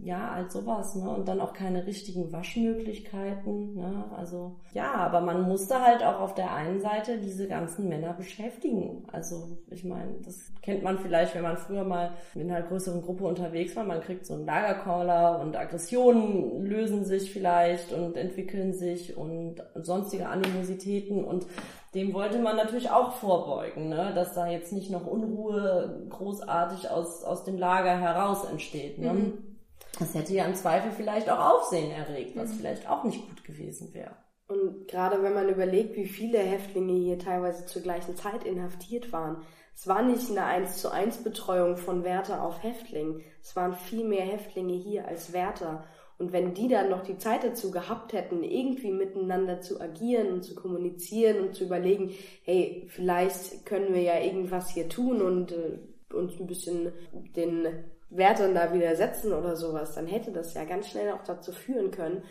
Speaker 2: Ja, all sowas, ne? Und dann auch keine richtigen Waschmöglichkeiten, ne? Also, ja, aber man musste halt auch auf der einen Seite diese ganzen Männer beschäftigen. Also, ich meine, das kennt man vielleicht, wenn man früher mal in einer größeren Gruppe unterwegs war. Man kriegt so einen Lagercaller und Aggressionen lösen sich vielleicht und entwickeln sich und sonstige Animositäten und dem wollte man natürlich auch vorbeugen, ne? dass da jetzt nicht noch Unruhe großartig aus, aus dem Lager heraus entsteht. Ne? Mhm. Das hätte ja im Zweifel vielleicht auch Aufsehen erregt, was mhm. vielleicht auch nicht gut gewesen wäre.
Speaker 3: Und gerade wenn man überlegt, wie viele Häftlinge hier teilweise zur gleichen Zeit inhaftiert waren, es war nicht eine 1 zu 1 Betreuung von Wärter auf Häftling. Es waren viel mehr Häftlinge hier als Wärter. Und wenn die dann noch die Zeit dazu gehabt hätten, irgendwie miteinander zu agieren und zu kommunizieren und zu überlegen, hey, vielleicht können wir ja irgendwas hier tun und äh, uns ein bisschen den Wärtern da widersetzen oder sowas, dann hätte das ja ganz schnell auch dazu führen können,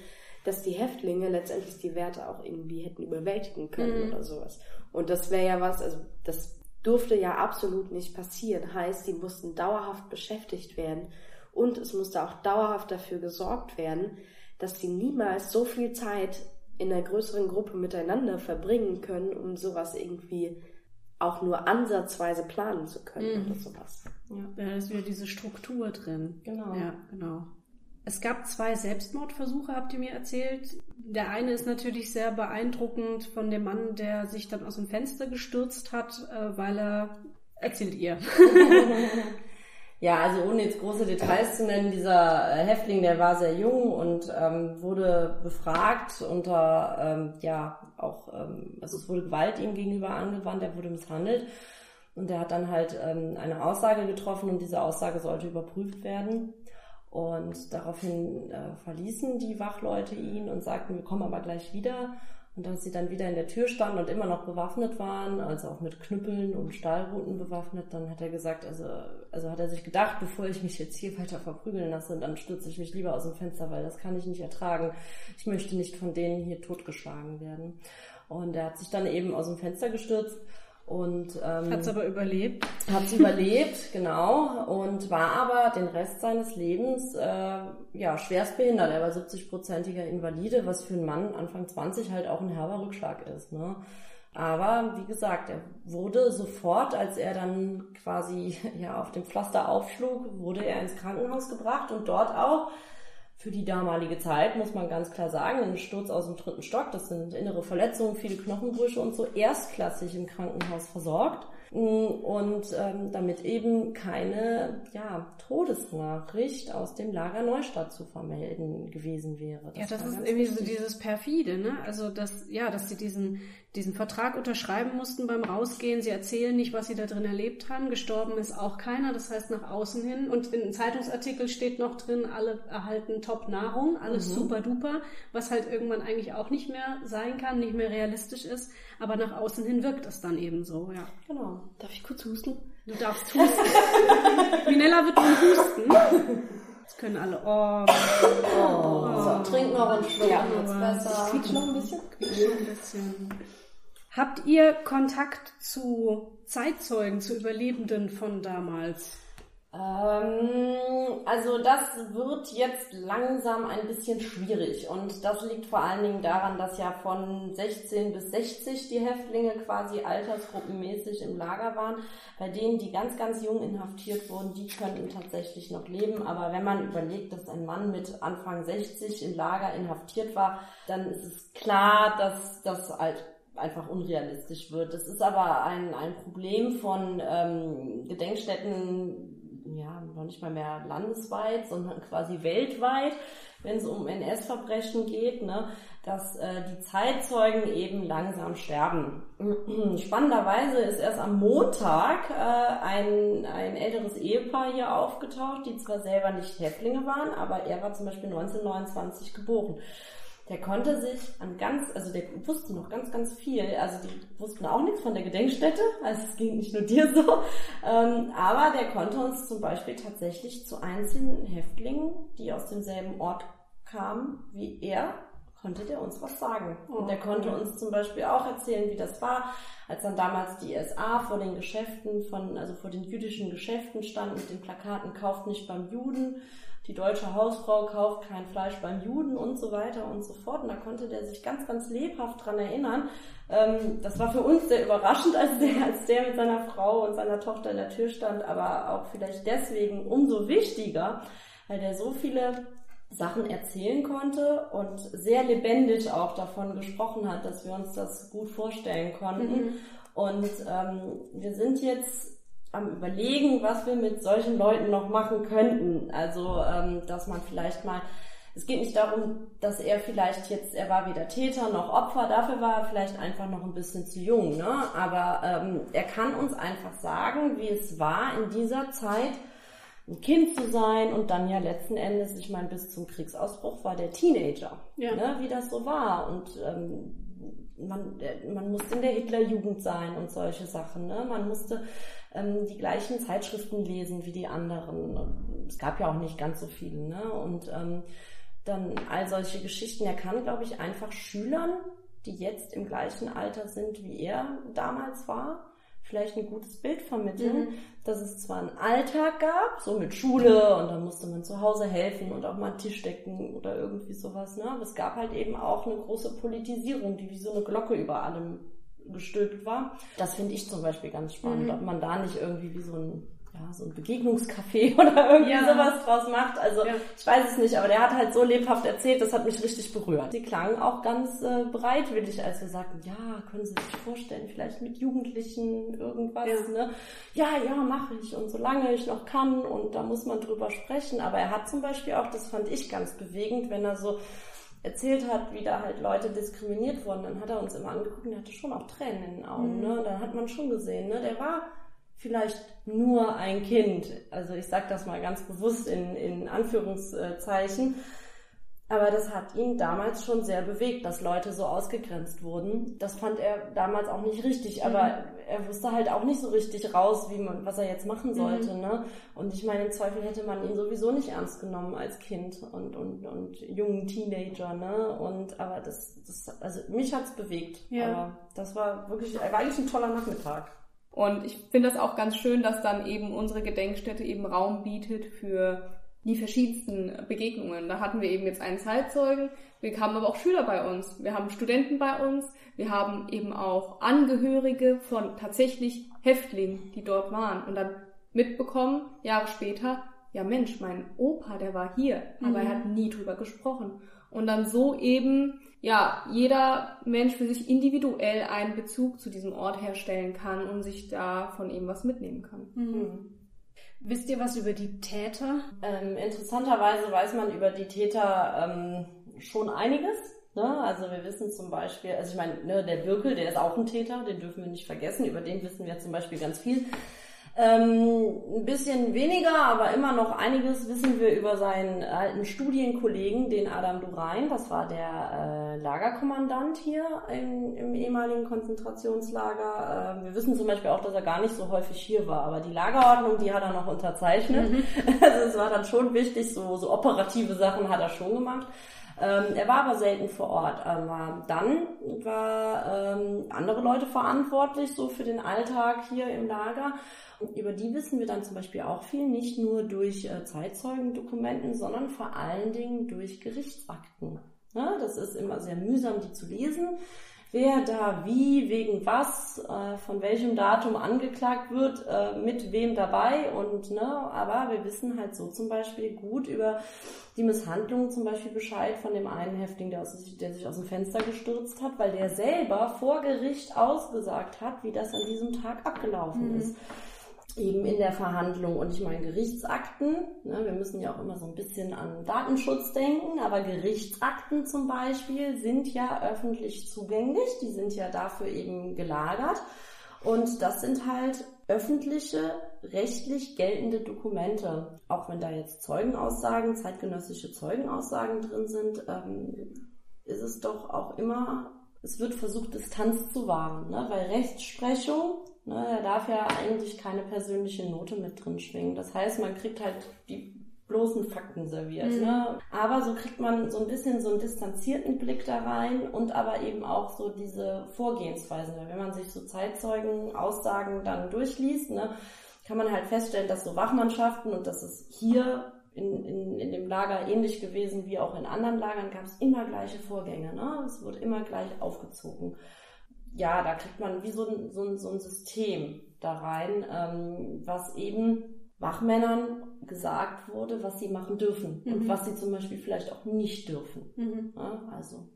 Speaker 3: dass die Häftlinge letztendlich die Werte auch irgendwie hätten überwältigen können mhm. oder sowas. Und das wäre ja was, also das durfte ja absolut nicht passieren. Heißt, sie mussten dauerhaft beschäftigt werden und es musste auch dauerhaft dafür gesorgt werden, dass sie niemals so viel Zeit in einer größeren Gruppe miteinander verbringen können, um sowas irgendwie auch nur ansatzweise planen zu können mhm. oder sowas.
Speaker 1: Ja, da ist wieder diese Struktur drin.
Speaker 2: Genau.
Speaker 1: Ja, genau. Es gab zwei Selbstmordversuche, habt ihr mir erzählt. Der eine ist natürlich sehr beeindruckend von dem Mann, der sich dann aus dem Fenster gestürzt hat, äh, weil er erzählt ihr. (laughs) (laughs)
Speaker 2: Ja, also ohne jetzt große Details zu nennen, dieser äh, Häftling, der war sehr jung und ähm, wurde befragt unter, ähm, ja, auch, ähm, also es wurde Gewalt ihm gegenüber angewandt, er wurde misshandelt und er hat dann halt ähm, eine Aussage getroffen und diese Aussage sollte überprüft werden. Und daraufhin äh, verließen die Wachleute ihn und sagten, wir kommen aber gleich wieder. Und als sie dann wieder in der Tür standen und immer noch bewaffnet waren, also auch mit Knüppeln und Stahlruten bewaffnet, dann hat er gesagt, also, also hat er sich gedacht, bevor ich mich jetzt hier weiter verprügeln lasse, dann stürze ich mich lieber aus dem Fenster, weil das kann ich nicht ertragen. Ich möchte nicht von denen hier totgeschlagen werden. Und er hat sich dann eben aus dem Fenster gestürzt und ähm,
Speaker 1: hat's aber überlebt.
Speaker 2: Hat's überlebt, (laughs) genau. Und war aber den Rest seines Lebens äh, ja schwerst behindert. Er war 70-prozentiger Invalide, was für einen Mann Anfang 20 halt auch ein herber Rückschlag ist. Ne? Aber wie gesagt, er wurde sofort, als er dann quasi (laughs) ja auf dem Pflaster aufschlug, wurde er ins Krankenhaus gebracht und dort auch für die damalige Zeit, muss man ganz klar sagen, ein Sturz aus dem dritten Stock, das sind innere Verletzungen, viele Knochenbrüche und so, erstklassig im Krankenhaus versorgt. Und ähm, damit eben keine ja, Todesnachricht aus dem Lager Neustadt zu vermelden gewesen wäre.
Speaker 1: Das ja, das ist irgendwie wichtig. so dieses perfide, ne? Also dass ja, dass sie diesen diesen Vertrag unterschreiben mussten beim Rausgehen. Sie erzählen nicht, was sie da drin erlebt haben. Gestorben ist auch keiner, das heißt nach außen hin. Und in einem Zeitungsartikel steht noch drin, alle erhalten Top-Nahrung, alles mhm. super duper, was halt irgendwann eigentlich auch nicht mehr sein kann, nicht mehr realistisch ist. Aber nach außen hin wirkt es dann eben so, ja.
Speaker 3: Genau. Darf ich kurz husten?
Speaker 1: Du darfst husten. (laughs) Minella wird nun husten. Das können alle. Oh,
Speaker 2: oh. oh. So, trink noch einen Schluck, ja,
Speaker 3: jetzt besser. Quietsch noch ein bisschen?
Speaker 1: Quietsch noch ein bisschen. Habt ihr Kontakt zu Zeitzeugen, zu Überlebenden von damals?
Speaker 2: Ähm, also das wird jetzt langsam ein bisschen schwierig und das liegt vor allen Dingen daran, dass ja von 16 bis 60 die Häftlinge quasi altersgruppenmäßig im Lager waren. Bei denen, die ganz, ganz jung inhaftiert wurden, die könnten tatsächlich noch leben. Aber wenn man überlegt, dass ein Mann mit Anfang 60 im Lager inhaftiert war, dann ist es klar, dass das halt einfach unrealistisch wird. Das ist aber ein, ein Problem von ähm, Gedenkstätten ja, noch nicht mal mehr landesweit, sondern quasi weltweit, wenn es um NS-Verbrechen geht, ne, dass äh, die Zeitzeugen eben langsam sterben. (clears throat) Spannenderweise ist erst am Montag äh, ein, ein älteres Ehepaar hier aufgetaucht, die zwar selber nicht Häftlinge waren, aber er war zum Beispiel 1929 geboren der konnte sich an ganz, also der wusste noch ganz, ganz viel. Also die wussten auch nichts von der Gedenkstätte, also es ging nicht nur dir so. Ähm, aber der konnte uns zum Beispiel tatsächlich zu einzelnen Häftlingen, die aus demselben Ort kamen wie er, konnte der uns was sagen. Und der konnte uns zum Beispiel auch erzählen, wie das war, als dann damals die SA vor den Geschäften von, also vor den jüdischen Geschäften stand mit den Plakaten, kauft nicht beim Juden die deutsche Hausfrau kauft kein Fleisch beim Juden und so weiter und so fort. Und da konnte der sich ganz, ganz lebhaft dran erinnern. Ähm, das war für uns sehr überraschend, als der, als der mit seiner Frau und seiner Tochter in der Tür stand, aber auch vielleicht deswegen umso wichtiger, weil der so viele Sachen erzählen konnte und sehr lebendig auch davon gesprochen hat, dass wir uns das gut vorstellen konnten. Mhm. Und ähm, wir sind jetzt am Überlegen, was wir mit solchen Leuten noch machen könnten. Also, ähm, dass man vielleicht mal, es geht nicht darum, dass er vielleicht jetzt, er war weder Täter noch Opfer, dafür war er vielleicht einfach noch ein bisschen zu jung, ne? Aber ähm, er kann uns einfach sagen, wie es war in dieser Zeit, ein Kind zu sein und dann ja letzten Endes, ich meine, bis zum Kriegsausbruch war der Teenager, ja. ne? wie das so war. Und ähm, man, äh, man musste in der Hitlerjugend sein und solche Sachen. Ne? Man musste ähm, die gleichen Zeitschriften lesen wie die anderen. Es gab ja auch nicht ganz so viele. Ne? Und ähm, dann all solche Geschichten. Er kann, glaube ich, einfach Schülern, die jetzt im gleichen Alter sind, wie er damals war, vielleicht ein gutes Bild vermitteln, mhm. dass es zwar einen Alltag gab, so mit Schule und dann musste man zu Hause helfen und auch mal einen Tisch decken oder irgendwie sowas, ne? Aber es gab halt eben auch eine große Politisierung, die wie so eine Glocke über allem gestülpt war. Das finde ich zum Beispiel ganz spannend, mhm. ob man da nicht irgendwie wie so ein ja, so ein Begegnungscafé (laughs) oder irgendwie ja. sowas draus macht. Also ja. ich weiß es nicht, aber der hat halt so lebhaft erzählt, das hat mich richtig berührt. Sie klangen auch ganz äh, bereitwillig, als wir sagten, ja, können Sie sich vorstellen, vielleicht mit Jugendlichen irgendwas, ja. ne? Ja, ja, mache ich und solange ich noch kann und da muss man drüber sprechen. Aber er hat zum Beispiel auch, das fand ich ganz bewegend, wenn er so erzählt hat, wie da halt Leute diskriminiert wurden, dann hat er uns immer angeguckt und er hatte schon auch Tränen in den Augen, mhm. ne? Und dann hat man schon gesehen, ne? Der war vielleicht nur ein Kind. Also ich sage das mal ganz bewusst in, in Anführungszeichen. Aber das hat ihn damals schon sehr bewegt, dass Leute so ausgegrenzt wurden. Das fand er damals auch nicht richtig, aber mhm. er wusste halt auch nicht so richtig raus, wie man, was er jetzt machen mhm. sollte. Mhm. Ne? Und ich meine, im Zweifel hätte man ihn sowieso nicht ernst genommen als Kind und, und, und jungen Teenager. Ne? Und aber das, das also mich hat's bewegt. Ja. Aber das war wirklich, war eigentlich ein toller Nachmittag.
Speaker 4: Und ich finde das auch ganz schön, dass dann eben unsere Gedenkstätte eben Raum bietet für die verschiedensten Begegnungen. Da hatten wir eben jetzt einen Zeitzeugen, wir haben aber auch Schüler bei uns, wir haben Studenten bei uns, wir haben eben auch Angehörige von tatsächlich Häftlingen, die dort waren und dann mitbekommen, Jahre später, ja Mensch, mein Opa, der war hier, aber mhm. er hat nie drüber gesprochen. Und dann so eben ja, jeder Mensch für sich individuell einen Bezug zu diesem Ort herstellen kann und sich davon eben was mitnehmen kann. Mhm.
Speaker 1: Wisst ihr was über die Täter?
Speaker 2: Ähm, interessanterweise weiß man über die Täter ähm, schon einiges. Ne? Also wir wissen zum Beispiel, also ich meine, ne, der Birkel, der ist auch ein Täter, den dürfen wir nicht vergessen, über den wissen wir zum Beispiel ganz viel. Ähm, ein bisschen weniger, aber immer noch einiges wissen wir über seinen alten Studienkollegen, den Adam Durain. Das war der äh, Lagerkommandant hier im, im ehemaligen Konzentrationslager. Äh, wir wissen zum Beispiel auch, dass er gar nicht so häufig hier war, aber die Lagerordnung, die hat er noch unterzeichnet. Mhm. (laughs) Also es war dann schon wichtig, so, so operative Sachen hat er schon gemacht. Ähm, er war aber selten vor Ort. Aber dann war ähm, andere Leute verantwortlich so für den Alltag hier im Lager. Über die wissen wir dann zum Beispiel auch viel, nicht nur durch äh, Zeitzeugendokumenten, sondern vor allen Dingen durch Gerichtsakten. Ja, das ist immer sehr mühsam, die zu lesen. Wer da wie, wegen was, äh, von welchem Datum angeklagt wird, äh, mit wem dabei und ne, aber wir wissen halt so zum Beispiel gut über die Misshandlung zum Beispiel Bescheid von dem einen Häftling, der, aus, der sich aus dem Fenster gestürzt hat, weil der selber vor Gericht ausgesagt hat, wie das an diesem Tag abgelaufen mhm. ist eben in der Verhandlung. Und ich meine, Gerichtsakten, ne, wir müssen ja auch immer so ein bisschen an Datenschutz denken, aber Gerichtsakten zum Beispiel sind ja öffentlich zugänglich, die sind ja dafür eben gelagert. Und das sind halt öffentliche, rechtlich geltende Dokumente. Auch wenn da jetzt Zeugenaussagen, zeitgenössische Zeugenaussagen drin sind, ähm, ist es doch auch immer, es wird versucht, Distanz zu wahren, ne? weil Rechtsprechung Ne, da darf ja eigentlich keine persönliche Note mit drin schwingen. Das heißt, man kriegt halt die bloßen Fakten serviert. Mhm. Ne? Aber so kriegt man so ein bisschen so einen distanzierten Blick da rein und aber eben auch so diese Vorgehensweisen. Wenn man sich so Zeitzeugen, Aussagen dann durchliest, ne, kann man halt feststellen, dass so Wachmannschaften und das ist hier in, in, in dem Lager ähnlich gewesen wie auch in anderen Lagern, gab es immer gleiche Vorgänge. Ne? Es wurde immer gleich aufgezogen ja, da kriegt man wie so ein, so ein, so ein System da rein, ähm, was eben Wachmännern gesagt wurde, was sie machen dürfen mhm. und was sie zum Beispiel vielleicht auch nicht dürfen. Mhm. Ja, also.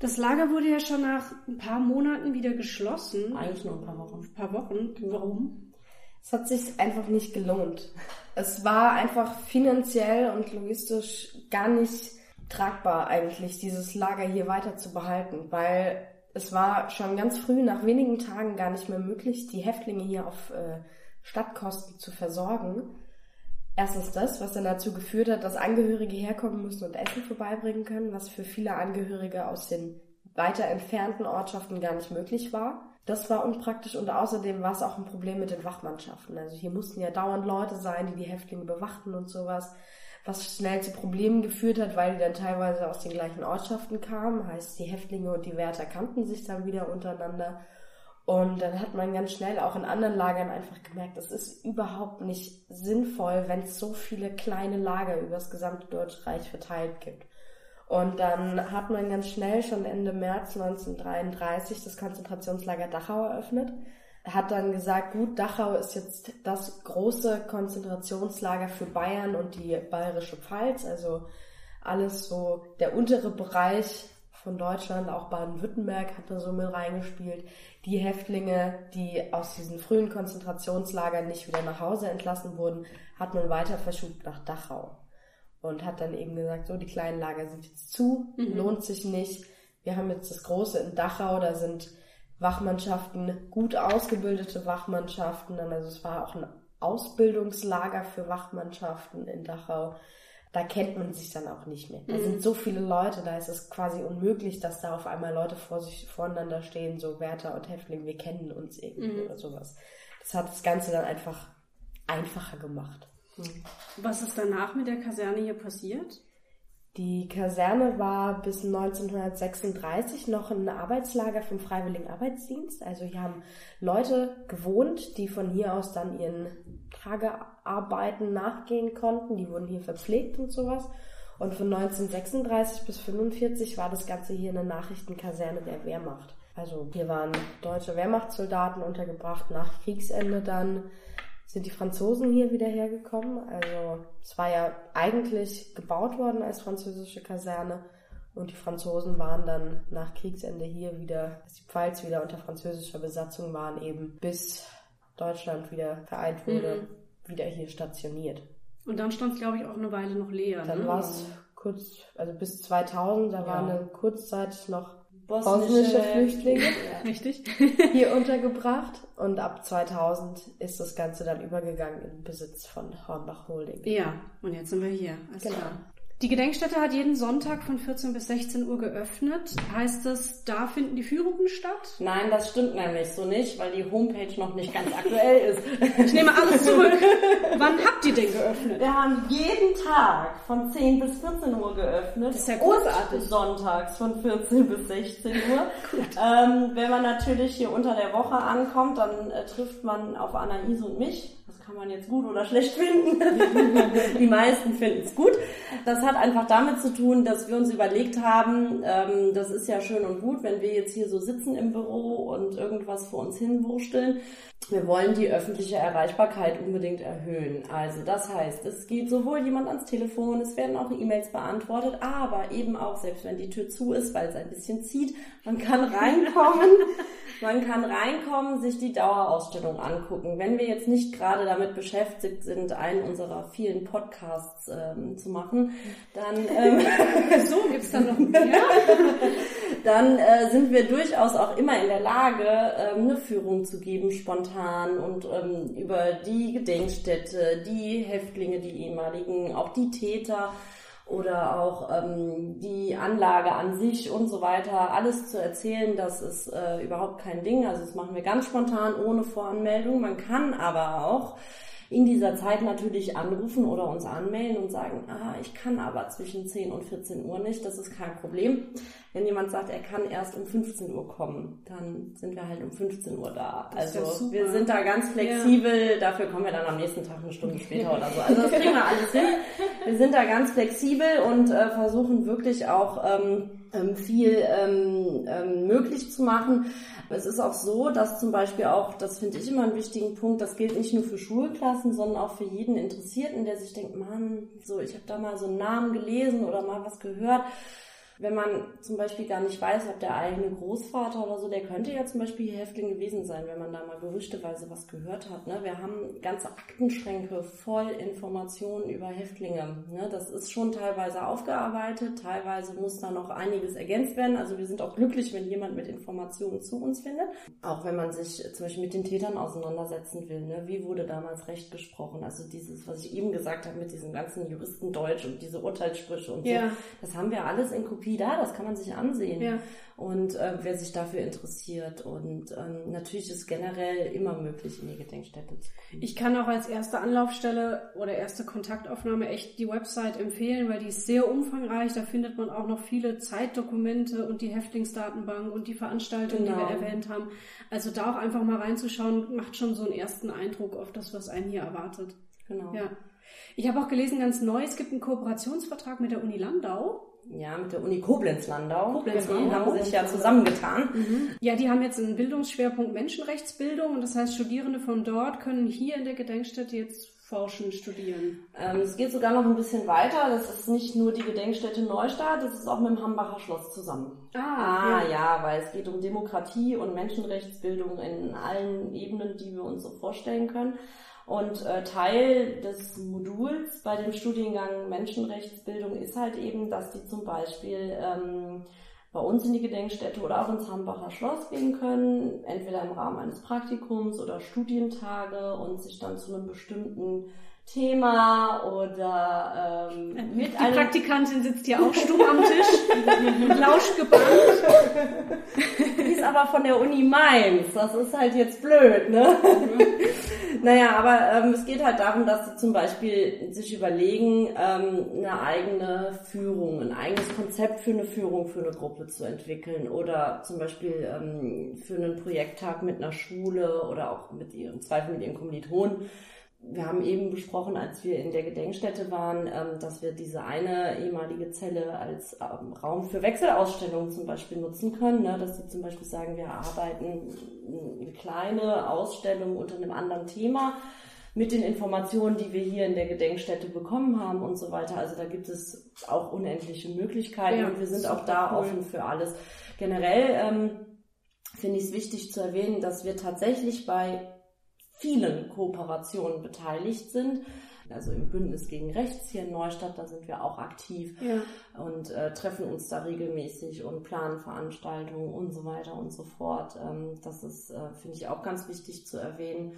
Speaker 1: Das Lager wurde ja schon nach ein paar Monaten wieder geschlossen.
Speaker 2: Eigentlich nur ein paar Wochen.
Speaker 1: Ein paar Wochen.
Speaker 3: Warum? Es hat sich einfach nicht gelohnt. Es war einfach finanziell und logistisch gar nicht tragbar eigentlich, dieses Lager hier weiter zu behalten, weil es war schon ganz früh, nach wenigen Tagen gar nicht mehr möglich, die Häftlinge hier auf äh, Stadtkosten zu versorgen. Erstens das, was dann dazu geführt hat, dass Angehörige herkommen mussten und Essen vorbeibringen können, was für viele Angehörige aus den weiter entfernten Ortschaften gar nicht möglich war. Das war unpraktisch und außerdem war es auch ein Problem mit den Wachmannschaften. Also hier mussten ja dauernd Leute sein, die die Häftlinge bewachten und sowas was schnell zu Problemen geführt hat, weil die dann teilweise aus den gleichen Ortschaften kamen. Heißt, die Häftlinge und die Wärter kannten sich dann wieder untereinander. Und dann hat man ganz schnell auch in anderen Lagern einfach gemerkt, es ist überhaupt nicht sinnvoll, wenn es so viele kleine Lager über das gesamte Deutsche Reich verteilt gibt. Und dann hat man ganz schnell schon Ende März 1933 das Konzentrationslager Dachau eröffnet. Hat dann gesagt, gut, Dachau ist jetzt das große Konzentrationslager für Bayern und die bayerische Pfalz, also alles so der untere Bereich von Deutschland, auch Baden-Württemberg hat da so mit reingespielt. Die Häftlinge, die aus diesen frühen Konzentrationslagern nicht wieder nach Hause entlassen wurden, hat man weiter verschoben nach Dachau. Und hat dann eben gesagt, so, die kleinen Lager sind jetzt zu, mhm. lohnt sich nicht. Wir haben jetzt das große in Dachau, da sind Wachmannschaften, gut ausgebildete Wachmannschaften, also es war auch ein Ausbildungslager für Wachmannschaften in Dachau da kennt man sich dann auch nicht mehr. Da mhm. sind so viele Leute, da ist es quasi unmöglich, dass da auf einmal Leute vor sich voreinander stehen, so Wärter und Häftling, wir kennen uns irgendwie mhm. oder sowas. Das hat das Ganze dann einfach einfacher gemacht.
Speaker 1: Mhm. Was ist danach mit der Kaserne hier passiert?
Speaker 3: Die Kaserne war bis 1936 noch ein Arbeitslager vom Freiwilligen Arbeitsdienst. Also hier haben Leute gewohnt, die von hier aus dann ihren Tagearbeiten nachgehen konnten. Die wurden hier verpflegt und sowas. Und von 1936 bis 1945 war das Ganze hier eine Nachrichtenkaserne der Wehrmacht. Also hier waren deutsche Wehrmachtssoldaten untergebracht nach Kriegsende dann sind die Franzosen hier wieder hergekommen. Also es war ja eigentlich gebaut worden als französische Kaserne und die Franzosen waren dann nach Kriegsende hier wieder, als die Pfalz wieder unter französischer Besatzung waren, eben bis Deutschland wieder vereint wurde, mhm. wieder hier stationiert.
Speaker 1: Und dann stand es, glaube ich, auch eine Weile noch leer.
Speaker 3: Dann
Speaker 1: ne?
Speaker 3: war es kurz, also bis 2000, da ja. war eine kurzzeitig noch bosnische, Flüchtlinge (laughs)
Speaker 1: Richtig.
Speaker 3: hier untergebracht und ab 2000 ist das Ganze dann übergegangen in Besitz von Hornbach Holding.
Speaker 1: Ja, und jetzt sind wir hier.
Speaker 3: Alles genau. Klar.
Speaker 1: Die Gedenkstätte hat jeden Sonntag von 14 bis 16 Uhr geöffnet. Heißt das, da finden die Führungen statt?
Speaker 2: Nein, das stimmt nämlich so nicht, weil die Homepage noch nicht ganz aktuell ist.
Speaker 1: Ich nehme alles zurück. Wann habt ihr denn geöffnet?
Speaker 2: Wir haben jeden Tag von 10 bis 14 Uhr geöffnet.
Speaker 1: Das ist ja großartig.
Speaker 2: Und sonntags von 14 bis 16 Uhr. ähm, wenn man natürlich hier unter der Woche ankommt, dann äh, trifft man auf Anais und mich kann man jetzt gut oder schlecht finden. (laughs) die meisten finden es gut. Das hat einfach damit zu tun, dass wir uns überlegt haben, ähm, das ist ja schön und gut, wenn wir jetzt hier so sitzen im Büro und irgendwas vor uns hinwursteln. Wir wollen die öffentliche Erreichbarkeit unbedingt erhöhen. Also das heißt, es geht sowohl jemand ans Telefon, es werden auch E-Mails beantwortet, aber eben auch, selbst wenn die Tür zu ist, weil es ein bisschen zieht, man kann reinkommen. (laughs) Man kann reinkommen, sich die Dauerausstellung angucken. Wenn wir jetzt nicht gerade damit beschäftigt sind, einen unserer vielen Podcasts ähm, zu machen, dann ähm, (laughs)
Speaker 1: so gibt's dann noch mehr. (laughs)
Speaker 2: dann äh, sind wir durchaus auch immer in der Lage, ähm, eine Führung zu geben, spontan und ähm, über die Gedenkstätte, die Häftlinge, die ehemaligen, auch die Täter oder auch ähm, die Anlage an sich und so weiter, alles zu erzählen, das ist äh, überhaupt kein Ding. Also das machen wir ganz spontan, ohne Voranmeldung. Man kann aber auch in dieser Zeit natürlich anrufen oder uns anmelden und sagen, ah, ich kann aber zwischen 10 und 14 Uhr nicht, das ist kein Problem. Wenn jemand sagt, er kann erst um 15 Uhr kommen, dann sind wir halt um 15 Uhr da. Das also wir sind da ganz flexibel, ja. dafür kommen wir dann am nächsten Tag eine Stunde später oder so. Also das kriegen wir alles hin. Wir sind da ganz flexibel und äh, versuchen wirklich auch ähm, viel ähm, ähm, möglich zu machen. Es ist auch so, dass zum Beispiel auch, das finde ich immer einen wichtigen Punkt, das gilt nicht nur für Schulklassen, sondern auch für jeden Interessierten, der sich denkt, Mann, so ich habe da mal so einen Namen gelesen oder mal was gehört wenn man zum Beispiel gar nicht weiß, ob der eigene Großvater oder so, der könnte ja zum Beispiel Häftling gewesen sein, wenn man da mal gerüchteweise was gehört hat. Ne? Wir haben ganze Aktenschränke voll Informationen über Häftlinge. Ne? Das ist schon teilweise aufgearbeitet, teilweise muss da noch einiges ergänzt werden. Also wir sind auch glücklich, wenn jemand mit Informationen zu uns findet. Auch wenn man sich zum Beispiel mit den Tätern auseinandersetzen will. Ne? Wie wurde damals Recht gesprochen? Also dieses, was ich eben gesagt habe mit diesem ganzen Juristendeutsch und diese Urteilssprüche und so. Ja. Das haben wir alles in Kopie Kopie da, das kann man sich ansehen.
Speaker 1: Ja.
Speaker 2: Und äh, wer sich dafür interessiert. Und ähm, natürlich ist generell immer möglich, in die Gedenkstätte zu kommen.
Speaker 1: Ich kann auch als erste Anlaufstelle oder erste Kontaktaufnahme echt die Website empfehlen, weil die ist sehr umfangreich. Da findet man auch noch viele Zeitdokumente und die Häftlingsdatenbank und die Veranstaltungen,
Speaker 2: Genau.
Speaker 1: die wir erwähnt haben. Also da auch einfach mal reinzuschauen, macht schon so einen ersten Eindruck auf das, was einen hier erwartet.
Speaker 2: Genau.
Speaker 1: Ja. Ich habe auch gelesen, ganz neu, es gibt einen Kooperationsvertrag mit der Uni Landau.
Speaker 2: Ja, mit der Uni Koblenz-Landau.
Speaker 1: Koblenz-Landau.
Speaker 2: Die haben sich ja zusammengetan.
Speaker 1: Ja, die haben jetzt einen Bildungsschwerpunkt Menschenrechtsbildung und das heißt, Studierende von dort können hier in der Gedenkstätte jetzt forschen, studieren.
Speaker 2: Ähm, es geht sogar noch ein bisschen weiter. Das ist nicht nur die Gedenkstätte Neustadt, das ist auch mit dem Hambacher Schloss zusammen. Ah, ja. weil es geht um Demokratie und Menschenrechtsbildung in allen Ebenen, die wir uns so vorstellen können. Und äh, Teil des Moduls bei dem Studiengang Menschenrechtsbildung ist halt eben, dass die zum Beispiel ähm, bei uns in die Gedenkstätte oder auch ins Hambacher Schloss gehen können, entweder im Rahmen eines Praktikums oder Studientage und sich dann zu einem bestimmten Thema oder ähm, mit
Speaker 1: Die
Speaker 2: einem
Speaker 1: Praktikantin sitzt hier auch stumm am Tisch und lauscht gebannt.
Speaker 2: Die ist aber von der Uni Mainz. Das ist halt jetzt blöd, ne? naja, aber ähm, es geht halt darum, dass sie zum Beispiel sich überlegen, ähm, eine eigene Führung, ein eigenes Konzept für eine Führung für eine Gruppe zu entwickeln oder zum Beispiel ähm, für einen Projekttag mit einer Schule oder auch mit ihren Zweifel mit ihren Kommilitonen. Wir haben eben besprochen, als wir in der Gedenkstätte waren, ähm, dass wir diese eine ehemalige Zelle als ähm, Raum für Wechselausstellungen zum Beispiel nutzen können. Ne? Dass sie zum Beispiel sagen, wir arbeiten eine kleine Ausstellung unter einem anderen Thema mit den Informationen, die wir hier in der Gedenkstätte bekommen haben und so weiter. Also da gibt es auch unendliche Möglichkeiten
Speaker 1: Ja,
Speaker 2: und wir sind auch da
Speaker 1: cool.
Speaker 2: offen für alles. Generell ähm, finde ich es wichtig zu erwähnen, dass wir tatsächlich bei vielen Kooperationen beteiligt sind. Also im Bündnis gegen Rechts hier in Neustadt, da sind wir auch aktiv
Speaker 1: Ja.
Speaker 2: und äh, treffen uns da regelmäßig und planen Veranstaltungen und so weiter und so fort. Ähm, das ist, äh, finde ich, auch ganz wichtig zu erwähnen.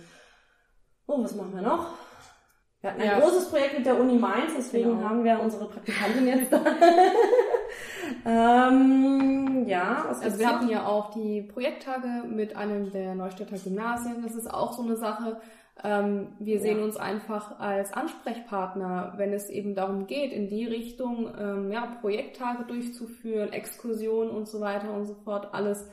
Speaker 2: Oh, was machen wir noch? Wir hatten ein
Speaker 1: Ja.
Speaker 2: großes Projekt mit der Uni Mainz, deswegen
Speaker 1: Genau.
Speaker 2: haben wir unsere Praktikantin jetzt da. (laughs) (laughs) (laughs) ähm, ja, was
Speaker 4: Also wir hatten ja auch die Projekttage mit einem der Neustädter Gymnasien. Das ist auch so eine Sache. Ähm, wir sehen
Speaker 2: Ja.
Speaker 4: uns einfach als Ansprechpartner, wenn es eben darum geht, in die Richtung ähm, ja, Projekttage durchzuführen, Exkursionen und so weiter und so fort. Alles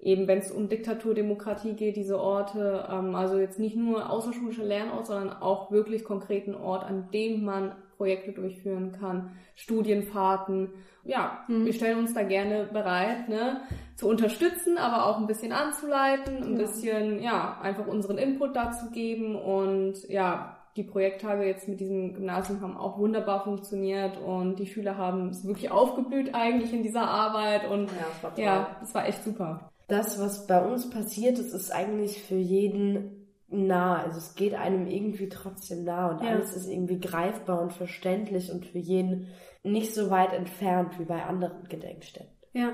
Speaker 4: eben, wenn es um Diktatur, Demokratie geht, diese Orte. Ähm, also jetzt nicht nur außerschulische Lernort, sondern auch wirklich konkreten Ort, an dem man Projekte durchführen kann, Studienfahrten. Ja,
Speaker 1: Mhm.
Speaker 4: wir stellen uns da gerne bereit, ne, zu unterstützen, aber auch ein bisschen anzuleiten, ein
Speaker 1: Ja.
Speaker 4: bisschen, ja, einfach unseren Input dazu geben und ja, die Projekttage jetzt mit diesem Gymnasium haben auch wunderbar funktioniert und die Schüler haben es wirklich aufgeblüht eigentlich in dieser Arbeit und
Speaker 2: Ja, das war
Speaker 4: ja, es war echt super.
Speaker 3: Das, was bei uns passiert ist, ist eigentlich für jeden nah. Also es geht einem irgendwie trotzdem nah und
Speaker 1: Ja.
Speaker 3: alles ist irgendwie greifbar und verständlich und für jeden nicht so weit entfernt wie bei anderen Gedenkstätten.
Speaker 1: Ja.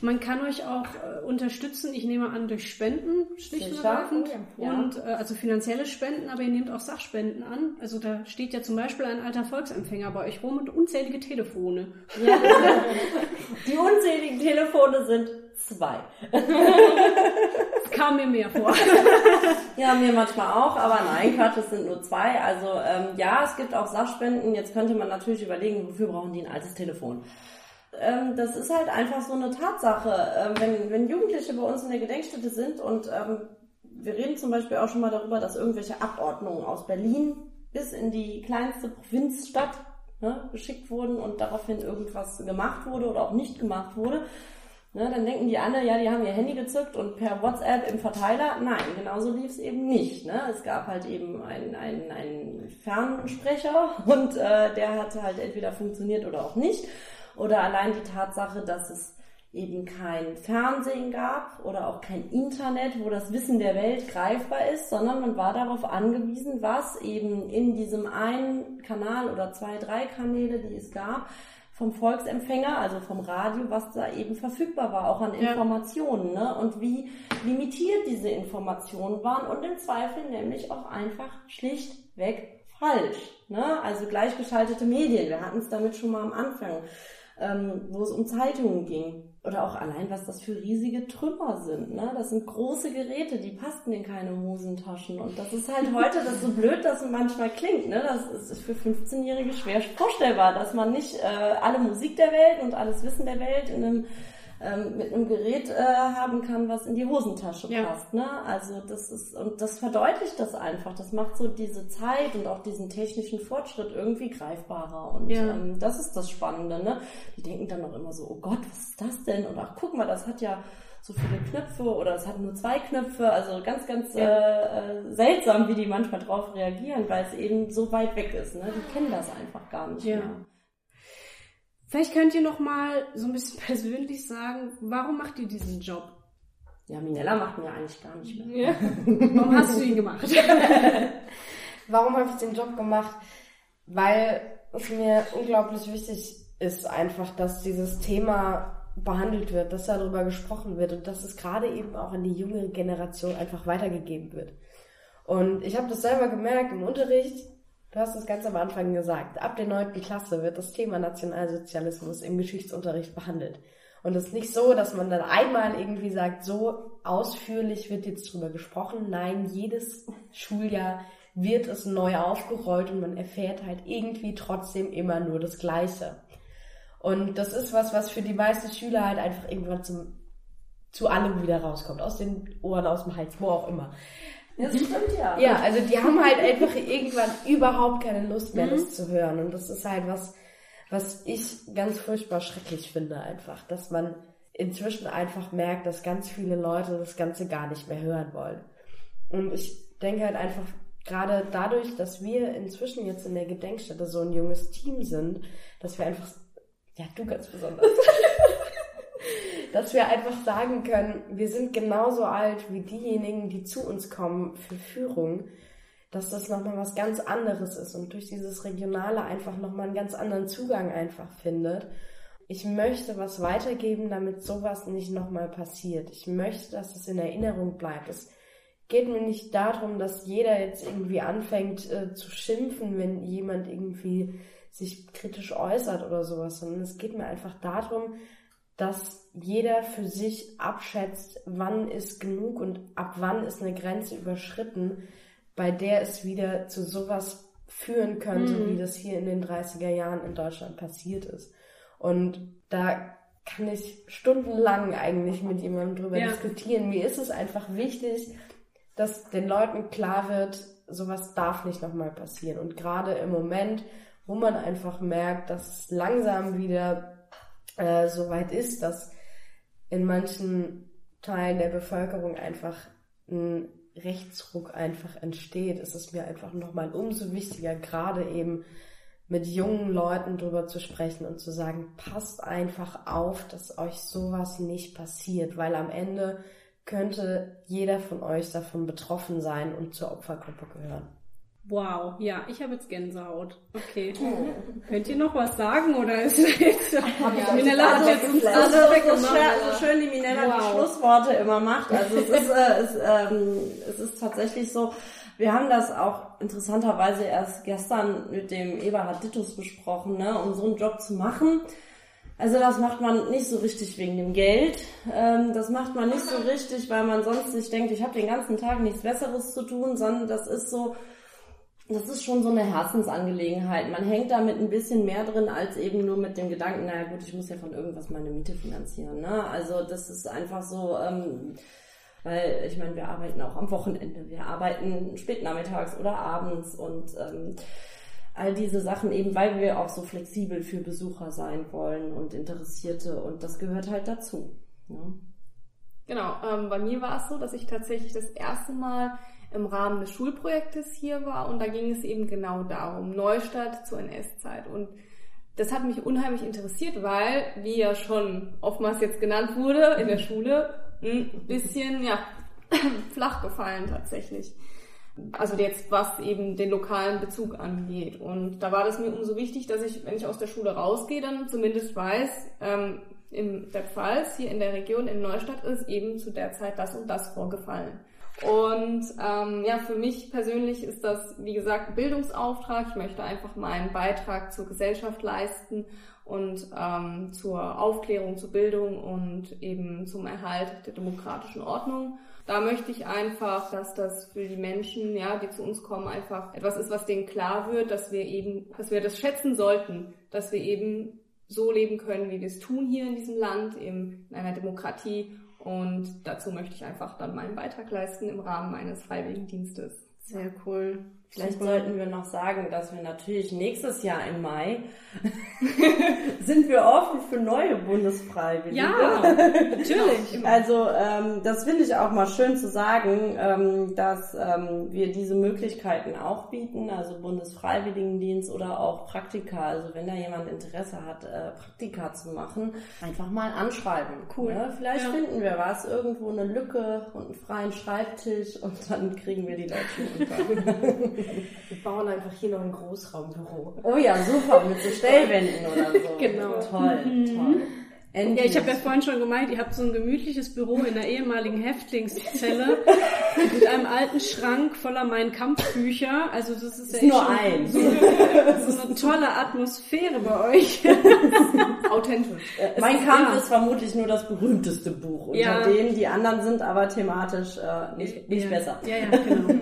Speaker 1: Man kann euch auch äh, unterstützen, ich nehme an, durch Spenden, schlicht und ergreifend.
Speaker 2: Oh ja.
Speaker 1: Und äh, also finanzielle Spenden, aber ihr nehmt auch Sachspenden an. Also da steht ja zum Beispiel ein alter Volksempfänger bei euch rum und unzählige Telefone.
Speaker 2: Ja. (laughs) Die unzähligen Telefone sind zwei.
Speaker 1: Das (laughs) kam mir mehr vor. (laughs)
Speaker 2: Ja, mir manchmal auch, aber nein, Quatsch, es sind nur zwei. Also ähm, ja, es gibt auch Sachspenden. Jetzt könnte man natürlich überlegen, wofür brauchen die ein altes Telefon? Ähm, das ist halt einfach so eine Tatsache. Ähm, wenn, wenn Jugendliche bei uns in der Gedenkstätte sind und ähm, wir reden zum Beispiel auch schon mal darüber, dass irgendwelche Abordnungen aus Berlin bis in die kleinste Provinzstadt ne, geschickt wurden und daraufhin irgendwas gemacht wurde oder auch nicht gemacht wurde. Ne, dann denken die alle, ja, die haben ihr Handy gezückt und per WhatsApp im Verteiler. Nein, genauso lief es eben nicht. Ne? Es gab halt eben einen, einen, einen Fernsprecher (laughs) und äh, der hat halt entweder funktioniert oder auch nicht. Oder allein die Tatsache, dass es eben kein Fernsehen gab oder auch kein Internet, wo das Wissen der Welt greifbar ist, sondern man war darauf angewiesen, was eben in diesem einen Kanal oder zwei, drei Kanäle, die es gab, vom Volksempfänger, also vom Radio, was da eben verfügbar war, auch an
Speaker 1: Ja.
Speaker 2: Informationen, ne? Und wie limitiert diese Informationen waren und im Zweifel nämlich auch einfach schlichtweg falsch, ne? Also gleichgeschaltete Medien, wir hatten es damit schon mal am Anfang. ähm, wo es um Zeitungen ging. Oder auch allein, was das für riesige Trümmer sind. Ne? Das sind große Geräte, die passten in keine Hosentaschen. Und das ist halt heute, das so blöd, dass es manchmal klingt. Ne? Das ist für 15-Jährige schwer vorstellbar, dass man nicht äh, alle Musik der Welt und alles Wissen der Welt in einem ähm, mit einem Gerät äh, haben kann, was in die Hosentasche ja. passt. Ne? Also das ist, und das verdeutlicht das einfach. Das macht so diese Zeit und auch diesen technischen Fortschritt irgendwie greifbarer. Und ja. ähm, das ist das Spannende. Ne? Die denken dann auch immer so, oh Gott, was ist das denn? Und ach, guck mal, das hat ja so viele Knöpfe oder es hat nur zwei Knöpfe. Also ganz, ganz ja. äh, seltsam, wie die manchmal drauf reagieren, weil es eben so weit weg ist. Ne? Die kennen das einfach gar nicht mehr.
Speaker 1: Vielleicht könnt ihr noch mal so ein bisschen (laughs) persönlich sagen, warum macht ihr diesen Job?
Speaker 2: Ja, Minella macht mir eigentlich gar nicht mehr.
Speaker 1: Ja. Warum hast du ihn gemacht? (laughs)
Speaker 3: warum habe ich den Job gemacht? Weil es mir unglaublich wichtig ist einfach, dass dieses Thema behandelt wird, dass darüber gesprochen wird und dass es gerade eben auch an die junge Generation einfach weitergegeben wird. Und ich habe das selber gemerkt im Unterricht, Du hast es ganz am Anfang gesagt. Ab der neunten Klasse wird das Thema Nationalsozialismus im Geschichtsunterricht behandelt. Und es ist nicht so, dass man dann einmal irgendwie sagt, so ausführlich wird jetzt drüber gesprochen. Nein, jedes Schuljahr wird es neu aufgerollt und man erfährt halt irgendwie trotzdem immer nur das Gleiche. Und das ist was, was für die meisten Schüler halt einfach irgendwann zum, zu allem wieder rauskommt. Aus den Ohren, aus dem Hals, wo auch immer.
Speaker 2: Ja, das stimmt ja.
Speaker 3: Ja, also die haben halt einfach irgendwann überhaupt keine Lust mehr, mhm. das zu hören. Und das ist halt was, was ich ganz furchtbar schrecklich finde einfach, dass man inzwischen einfach merkt, dass ganz viele Leute das Ganze gar nicht mehr hören wollen. Und ich denke halt einfach, gerade dadurch, dass wir inzwischen jetzt in der Gedenkstätte so ein junges Team sind, dass wir einfach, ja, du ganz besonders, (laughs) dass wir einfach sagen können, wir sind genauso alt wie diejenigen, die zu uns kommen für Führung, dass das nochmal was ganz anderes ist und durch dieses Regionale einfach nochmal einen ganz anderen Zugang einfach findet. Ich möchte was weitergeben, damit sowas nicht nochmal passiert. Ich möchte, dass es in Erinnerung bleibt. Es geht mir nicht darum, dass jeder jetzt irgendwie anfängt äh, zu schimpfen, wenn jemand irgendwie sich kritisch äußert oder sowas, sondern es geht mir einfach darum, dass jeder für sich abschätzt, wann ist genug und ab wann ist eine Grenze überschritten, bei der es wieder zu sowas führen könnte, mhm. wie das hier in den 30er Jahren in Deutschland passiert ist. Und da kann ich stundenlang eigentlich mit jemandem drüber ja. diskutieren. Mir ist es einfach wichtig, dass den Leuten klar wird, sowas darf nicht nochmal passieren. Und gerade im Moment, wo man einfach merkt, dass es langsam wieder äh, so weit ist, dass in manchen Teilen der Bevölkerung einfach ein Rechtsruck einfach entsteht, ist es mir einfach nochmal umso wichtiger, gerade eben mit jungen Leuten drüber zu sprechen und zu sagen, passt einfach auf, dass euch sowas nicht passiert, weil am Ende könnte jeder von euch davon betroffen sein und zur Opfergruppe gehören.
Speaker 1: Wow, ja, ich habe jetzt Gänsehaut. Okay. Oh. (laughs) Könnt ihr noch was sagen oder ist jetzt ja,
Speaker 2: Minella hat jetzt uns alles so, weggemacht. So schön, die Minella wow. die Schlussworte immer macht. Also es ist, äh, es, ähm, es ist tatsächlich so, wir haben das auch interessanterweise erst gestern mit dem Eberhard Dittus besprochen, ne, um so einen Job zu machen. Also das macht man nicht so richtig wegen dem Geld. Ähm, das macht man nicht so richtig, weil man sonst sich denkt, ich habe den ganzen Tag nichts Besseres zu tun, sondern das ist so, das ist schon so eine Herzensangelegenheit. Man hängt damit ein bisschen mehr drin als eben nur mit dem Gedanken, naja gut, ich muss ja von irgendwas meine Miete finanzieren. Ne? Also das ist einfach so, ähm, weil ich meine, wir arbeiten auch am Wochenende, wir arbeiten spät nachmittags oder abends und ähm, all diese Sachen eben, weil wir auch so flexibel für Besucher sein wollen und Interessierte und das gehört halt dazu. Ne?
Speaker 4: Genau, ähm, bei mir war es so, dass ich tatsächlich das erste Mal im Rahmen des Schulprojektes hier war und da ging es eben genau darum, Neustadt zur NS-Zeit und das hat mich unheimlich interessiert, weil, wie ja schon oftmals jetzt genannt wurde, in der Schule ein bisschen, ja, (clears throat) flach gefallen tatsächlich. Also jetzt, was eben den lokalen Bezug angeht. Und da war das mir umso wichtig, dass ich, wenn ich aus der Schule rausgehe, dann zumindest weiß, ähm, in der Pfalz, hier in der Region, in Neustadt, ist eben zu der Zeit das und das vorgefallen. Und ähm, ja, für mich persönlich ist das, wie gesagt, Bildungsauftrag. Ich möchte einfach meinen Beitrag zur Gesellschaft leisten und ähm, zur Aufklärung, zur Bildung und eben zum Erhalt der demokratischen Ordnung. Da möchte ich einfach, dass das für die Menschen, ja, die zu uns kommen, einfach etwas ist, was denen klar wird, dass wir eben, dass wir das schätzen sollten, dass wir eben so leben können, wie wir es tun hier in diesem Land, eben in einer Demokratie und dazu möchte ich einfach dann meinen Beitrag leisten im Rahmen meines Freiwilligendienstes.
Speaker 1: Sehr cool.
Speaker 2: Vielleicht sollten wir noch sagen, dass wir natürlich nächstes Jahr im Mai (laughs) sind wir offen für neue Bundesfreiwillige.
Speaker 1: Ja, natürlich. (laughs)
Speaker 2: Also ähm, das finde ich auch mal schön zu sagen, ähm, dass ähm, wir diese Möglichkeiten auch bieten, also Bundesfreiwilligendienst oder auch Praktika. Also wenn da jemand Interesse hat, äh, Praktika zu machen, einfach mal anschreiben. Cool. Ne? Vielleicht ja. finden wir was, irgendwo eine Lücke und einen freien Schreibtisch und dann kriegen wir die Leute unter. (laughs) (laughs)
Speaker 3: Wir bauen einfach hier noch ein Großraumbüro.
Speaker 2: Oh ja, super, mit so Stellwänden oder so. (laughs)
Speaker 1: Genau.
Speaker 2: Toll, mhm. toll.
Speaker 1: Endlich. Ja, ich habe ja vorhin schon gemeint, ihr habt so ein gemütliches Büro in der ehemaligen Häftlingszelle (laughs) mit einem alten Schrank voller Mein Kampfbücher. Also das ist,
Speaker 2: ist ja nur ein.
Speaker 1: So, so, eine tolle Atmosphäre bei euch.
Speaker 4: Authentisch.
Speaker 2: Äh, mein Kampf ja. ist vermutlich nur das berühmteste Buch unter ja. denen. Die anderen sind aber thematisch äh, nicht, nicht
Speaker 1: ja.
Speaker 2: besser.
Speaker 1: Ja, ja, genau.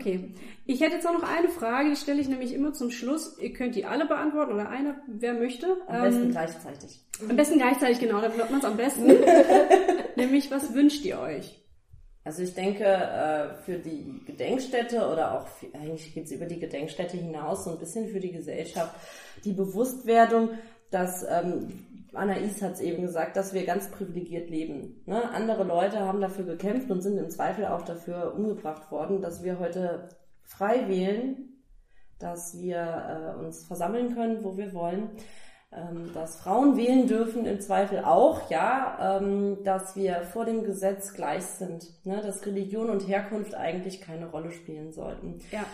Speaker 1: Okay. Ich hätte jetzt auch noch eine Frage, die stelle ich nämlich immer zum Schluss. Ihr könnt die alle beantworten oder eine, wer möchte.
Speaker 2: Am besten ähm, gleichzeitig.
Speaker 1: Am besten gleichzeitig, genau, dann hört man es am besten. (laughs) nämlich, was wünscht ihr euch?
Speaker 2: Also ich denke, äh, für die Gedenkstätte oder auch, für, eigentlich geht es über die Gedenkstätte hinaus, so ein bisschen für die Gesellschaft, die Bewusstwerdung, dass ähm, Anais hat es eben gesagt, dass wir ganz privilegiert leben. Ne? Andere Leute haben dafür gekämpft und sind im Zweifel auch dafür umgebracht worden, dass wir heute frei wählen, dass wir äh, uns versammeln können, wo wir wollen, ähm, dass Frauen wählen dürfen, im Zweifel auch, ja, ähm, dass wir vor dem Gesetz gleich sind, ne? dass Religion und Herkunft eigentlich keine Rolle spielen sollten.
Speaker 1: Ja.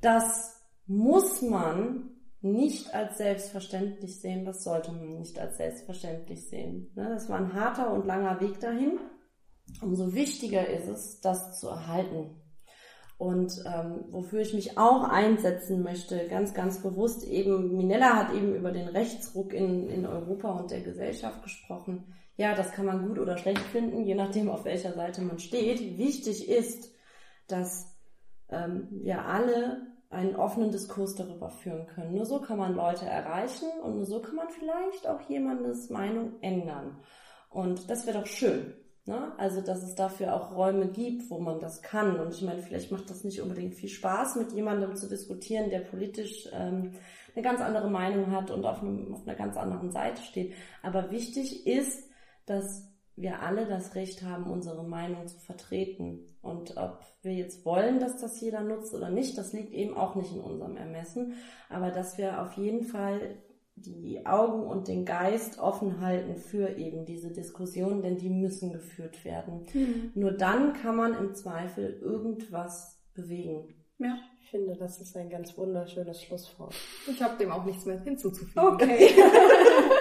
Speaker 2: Das muss man nicht als selbstverständlich sehen, das sollte man nicht als selbstverständlich sehen. Ne? Das war ein harter und langer Weg dahin. Umso wichtiger ist es, das zu erhalten. Und ähm, wofür ich mich auch einsetzen möchte, ganz, ganz bewusst eben, Minella hat eben über den Rechtsruck in, in Europa und der Gesellschaft gesprochen. Ja, das kann man gut oder schlecht finden, je nachdem, auf welcher Seite man steht. Wichtig ist, dass ähm, wir alle einen offenen Diskurs darüber führen können. Nur so kann man Leute erreichen und nur so kann man vielleicht auch jemandes Meinung ändern. Und das wäre doch schön. Ne? Also, dass es dafür auch Räume gibt, wo man das kann. Und ich meine, vielleicht macht das nicht unbedingt viel Spaß, mit jemandem zu diskutieren, der politisch ähm, eine ganz andere Meinung hat und auf, einem, auf einer ganz anderen Seite steht. Aber wichtig ist, dass wir alle das Recht haben, unsere Meinung zu vertreten. Und ob wir jetzt wollen, dass das jeder nutzt oder nicht, das liegt eben auch nicht in unserem Ermessen. Aber dass wir auf jeden Fall die Augen und den Geist offen halten für eben diese Diskussionen, denn die müssen geführt werden. Mhm. Nur dann kann man im Zweifel irgendwas bewegen.
Speaker 3: Ja. Ich finde, das ist ein ganz wunderschönes Schlusswort.
Speaker 4: Ich habe dem auch nichts mehr hinzuzufügen.
Speaker 1: Okay. (laughs)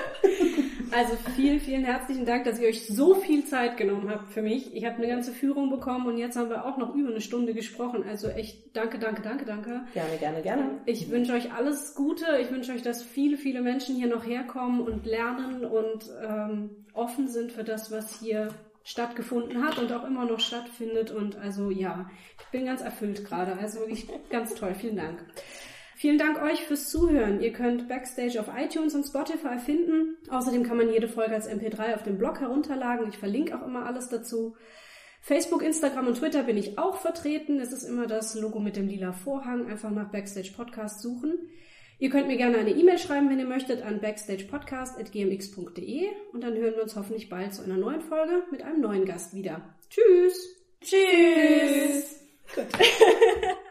Speaker 1: Also vielen, vielen herzlichen Dank, dass ihr euch so viel Zeit genommen habt für mich. Ich habe eine ganze Führung bekommen und jetzt haben wir auch noch über eine Stunde gesprochen. Also echt danke, danke, danke, danke.
Speaker 2: Gerne, gerne, gerne.
Speaker 1: Ich wünsche euch alles Gute. Ich wünsche euch, dass viele, viele Menschen hier noch herkommen und lernen und ähm, offen sind für das, was hier stattgefunden hat und auch immer noch stattfindet. Und also ja, ich bin ganz erfüllt gerade. Also wirklich ganz toll. Vielen Dank. Vielen Dank euch fürs Zuhören. Ihr könnt Backstage auf iTunes und Spotify finden. Außerdem kann man jede Folge als MP3 auf dem Blog herunterladen. Ich verlinke auch immer alles dazu. Facebook, Instagram und Twitter bin ich auch vertreten. Es ist immer das Logo mit dem lila Vorhang. Einfach nach Backstage Podcast suchen. Ihr könnt mir gerne eine E-Mail schreiben, wenn ihr möchtet, an backstagepodcast.gmx.de und dann hören wir uns hoffentlich bald zu einer neuen Folge mit einem neuen Gast wieder. Tschüss!
Speaker 2: Tschüss! Gut. (laughs)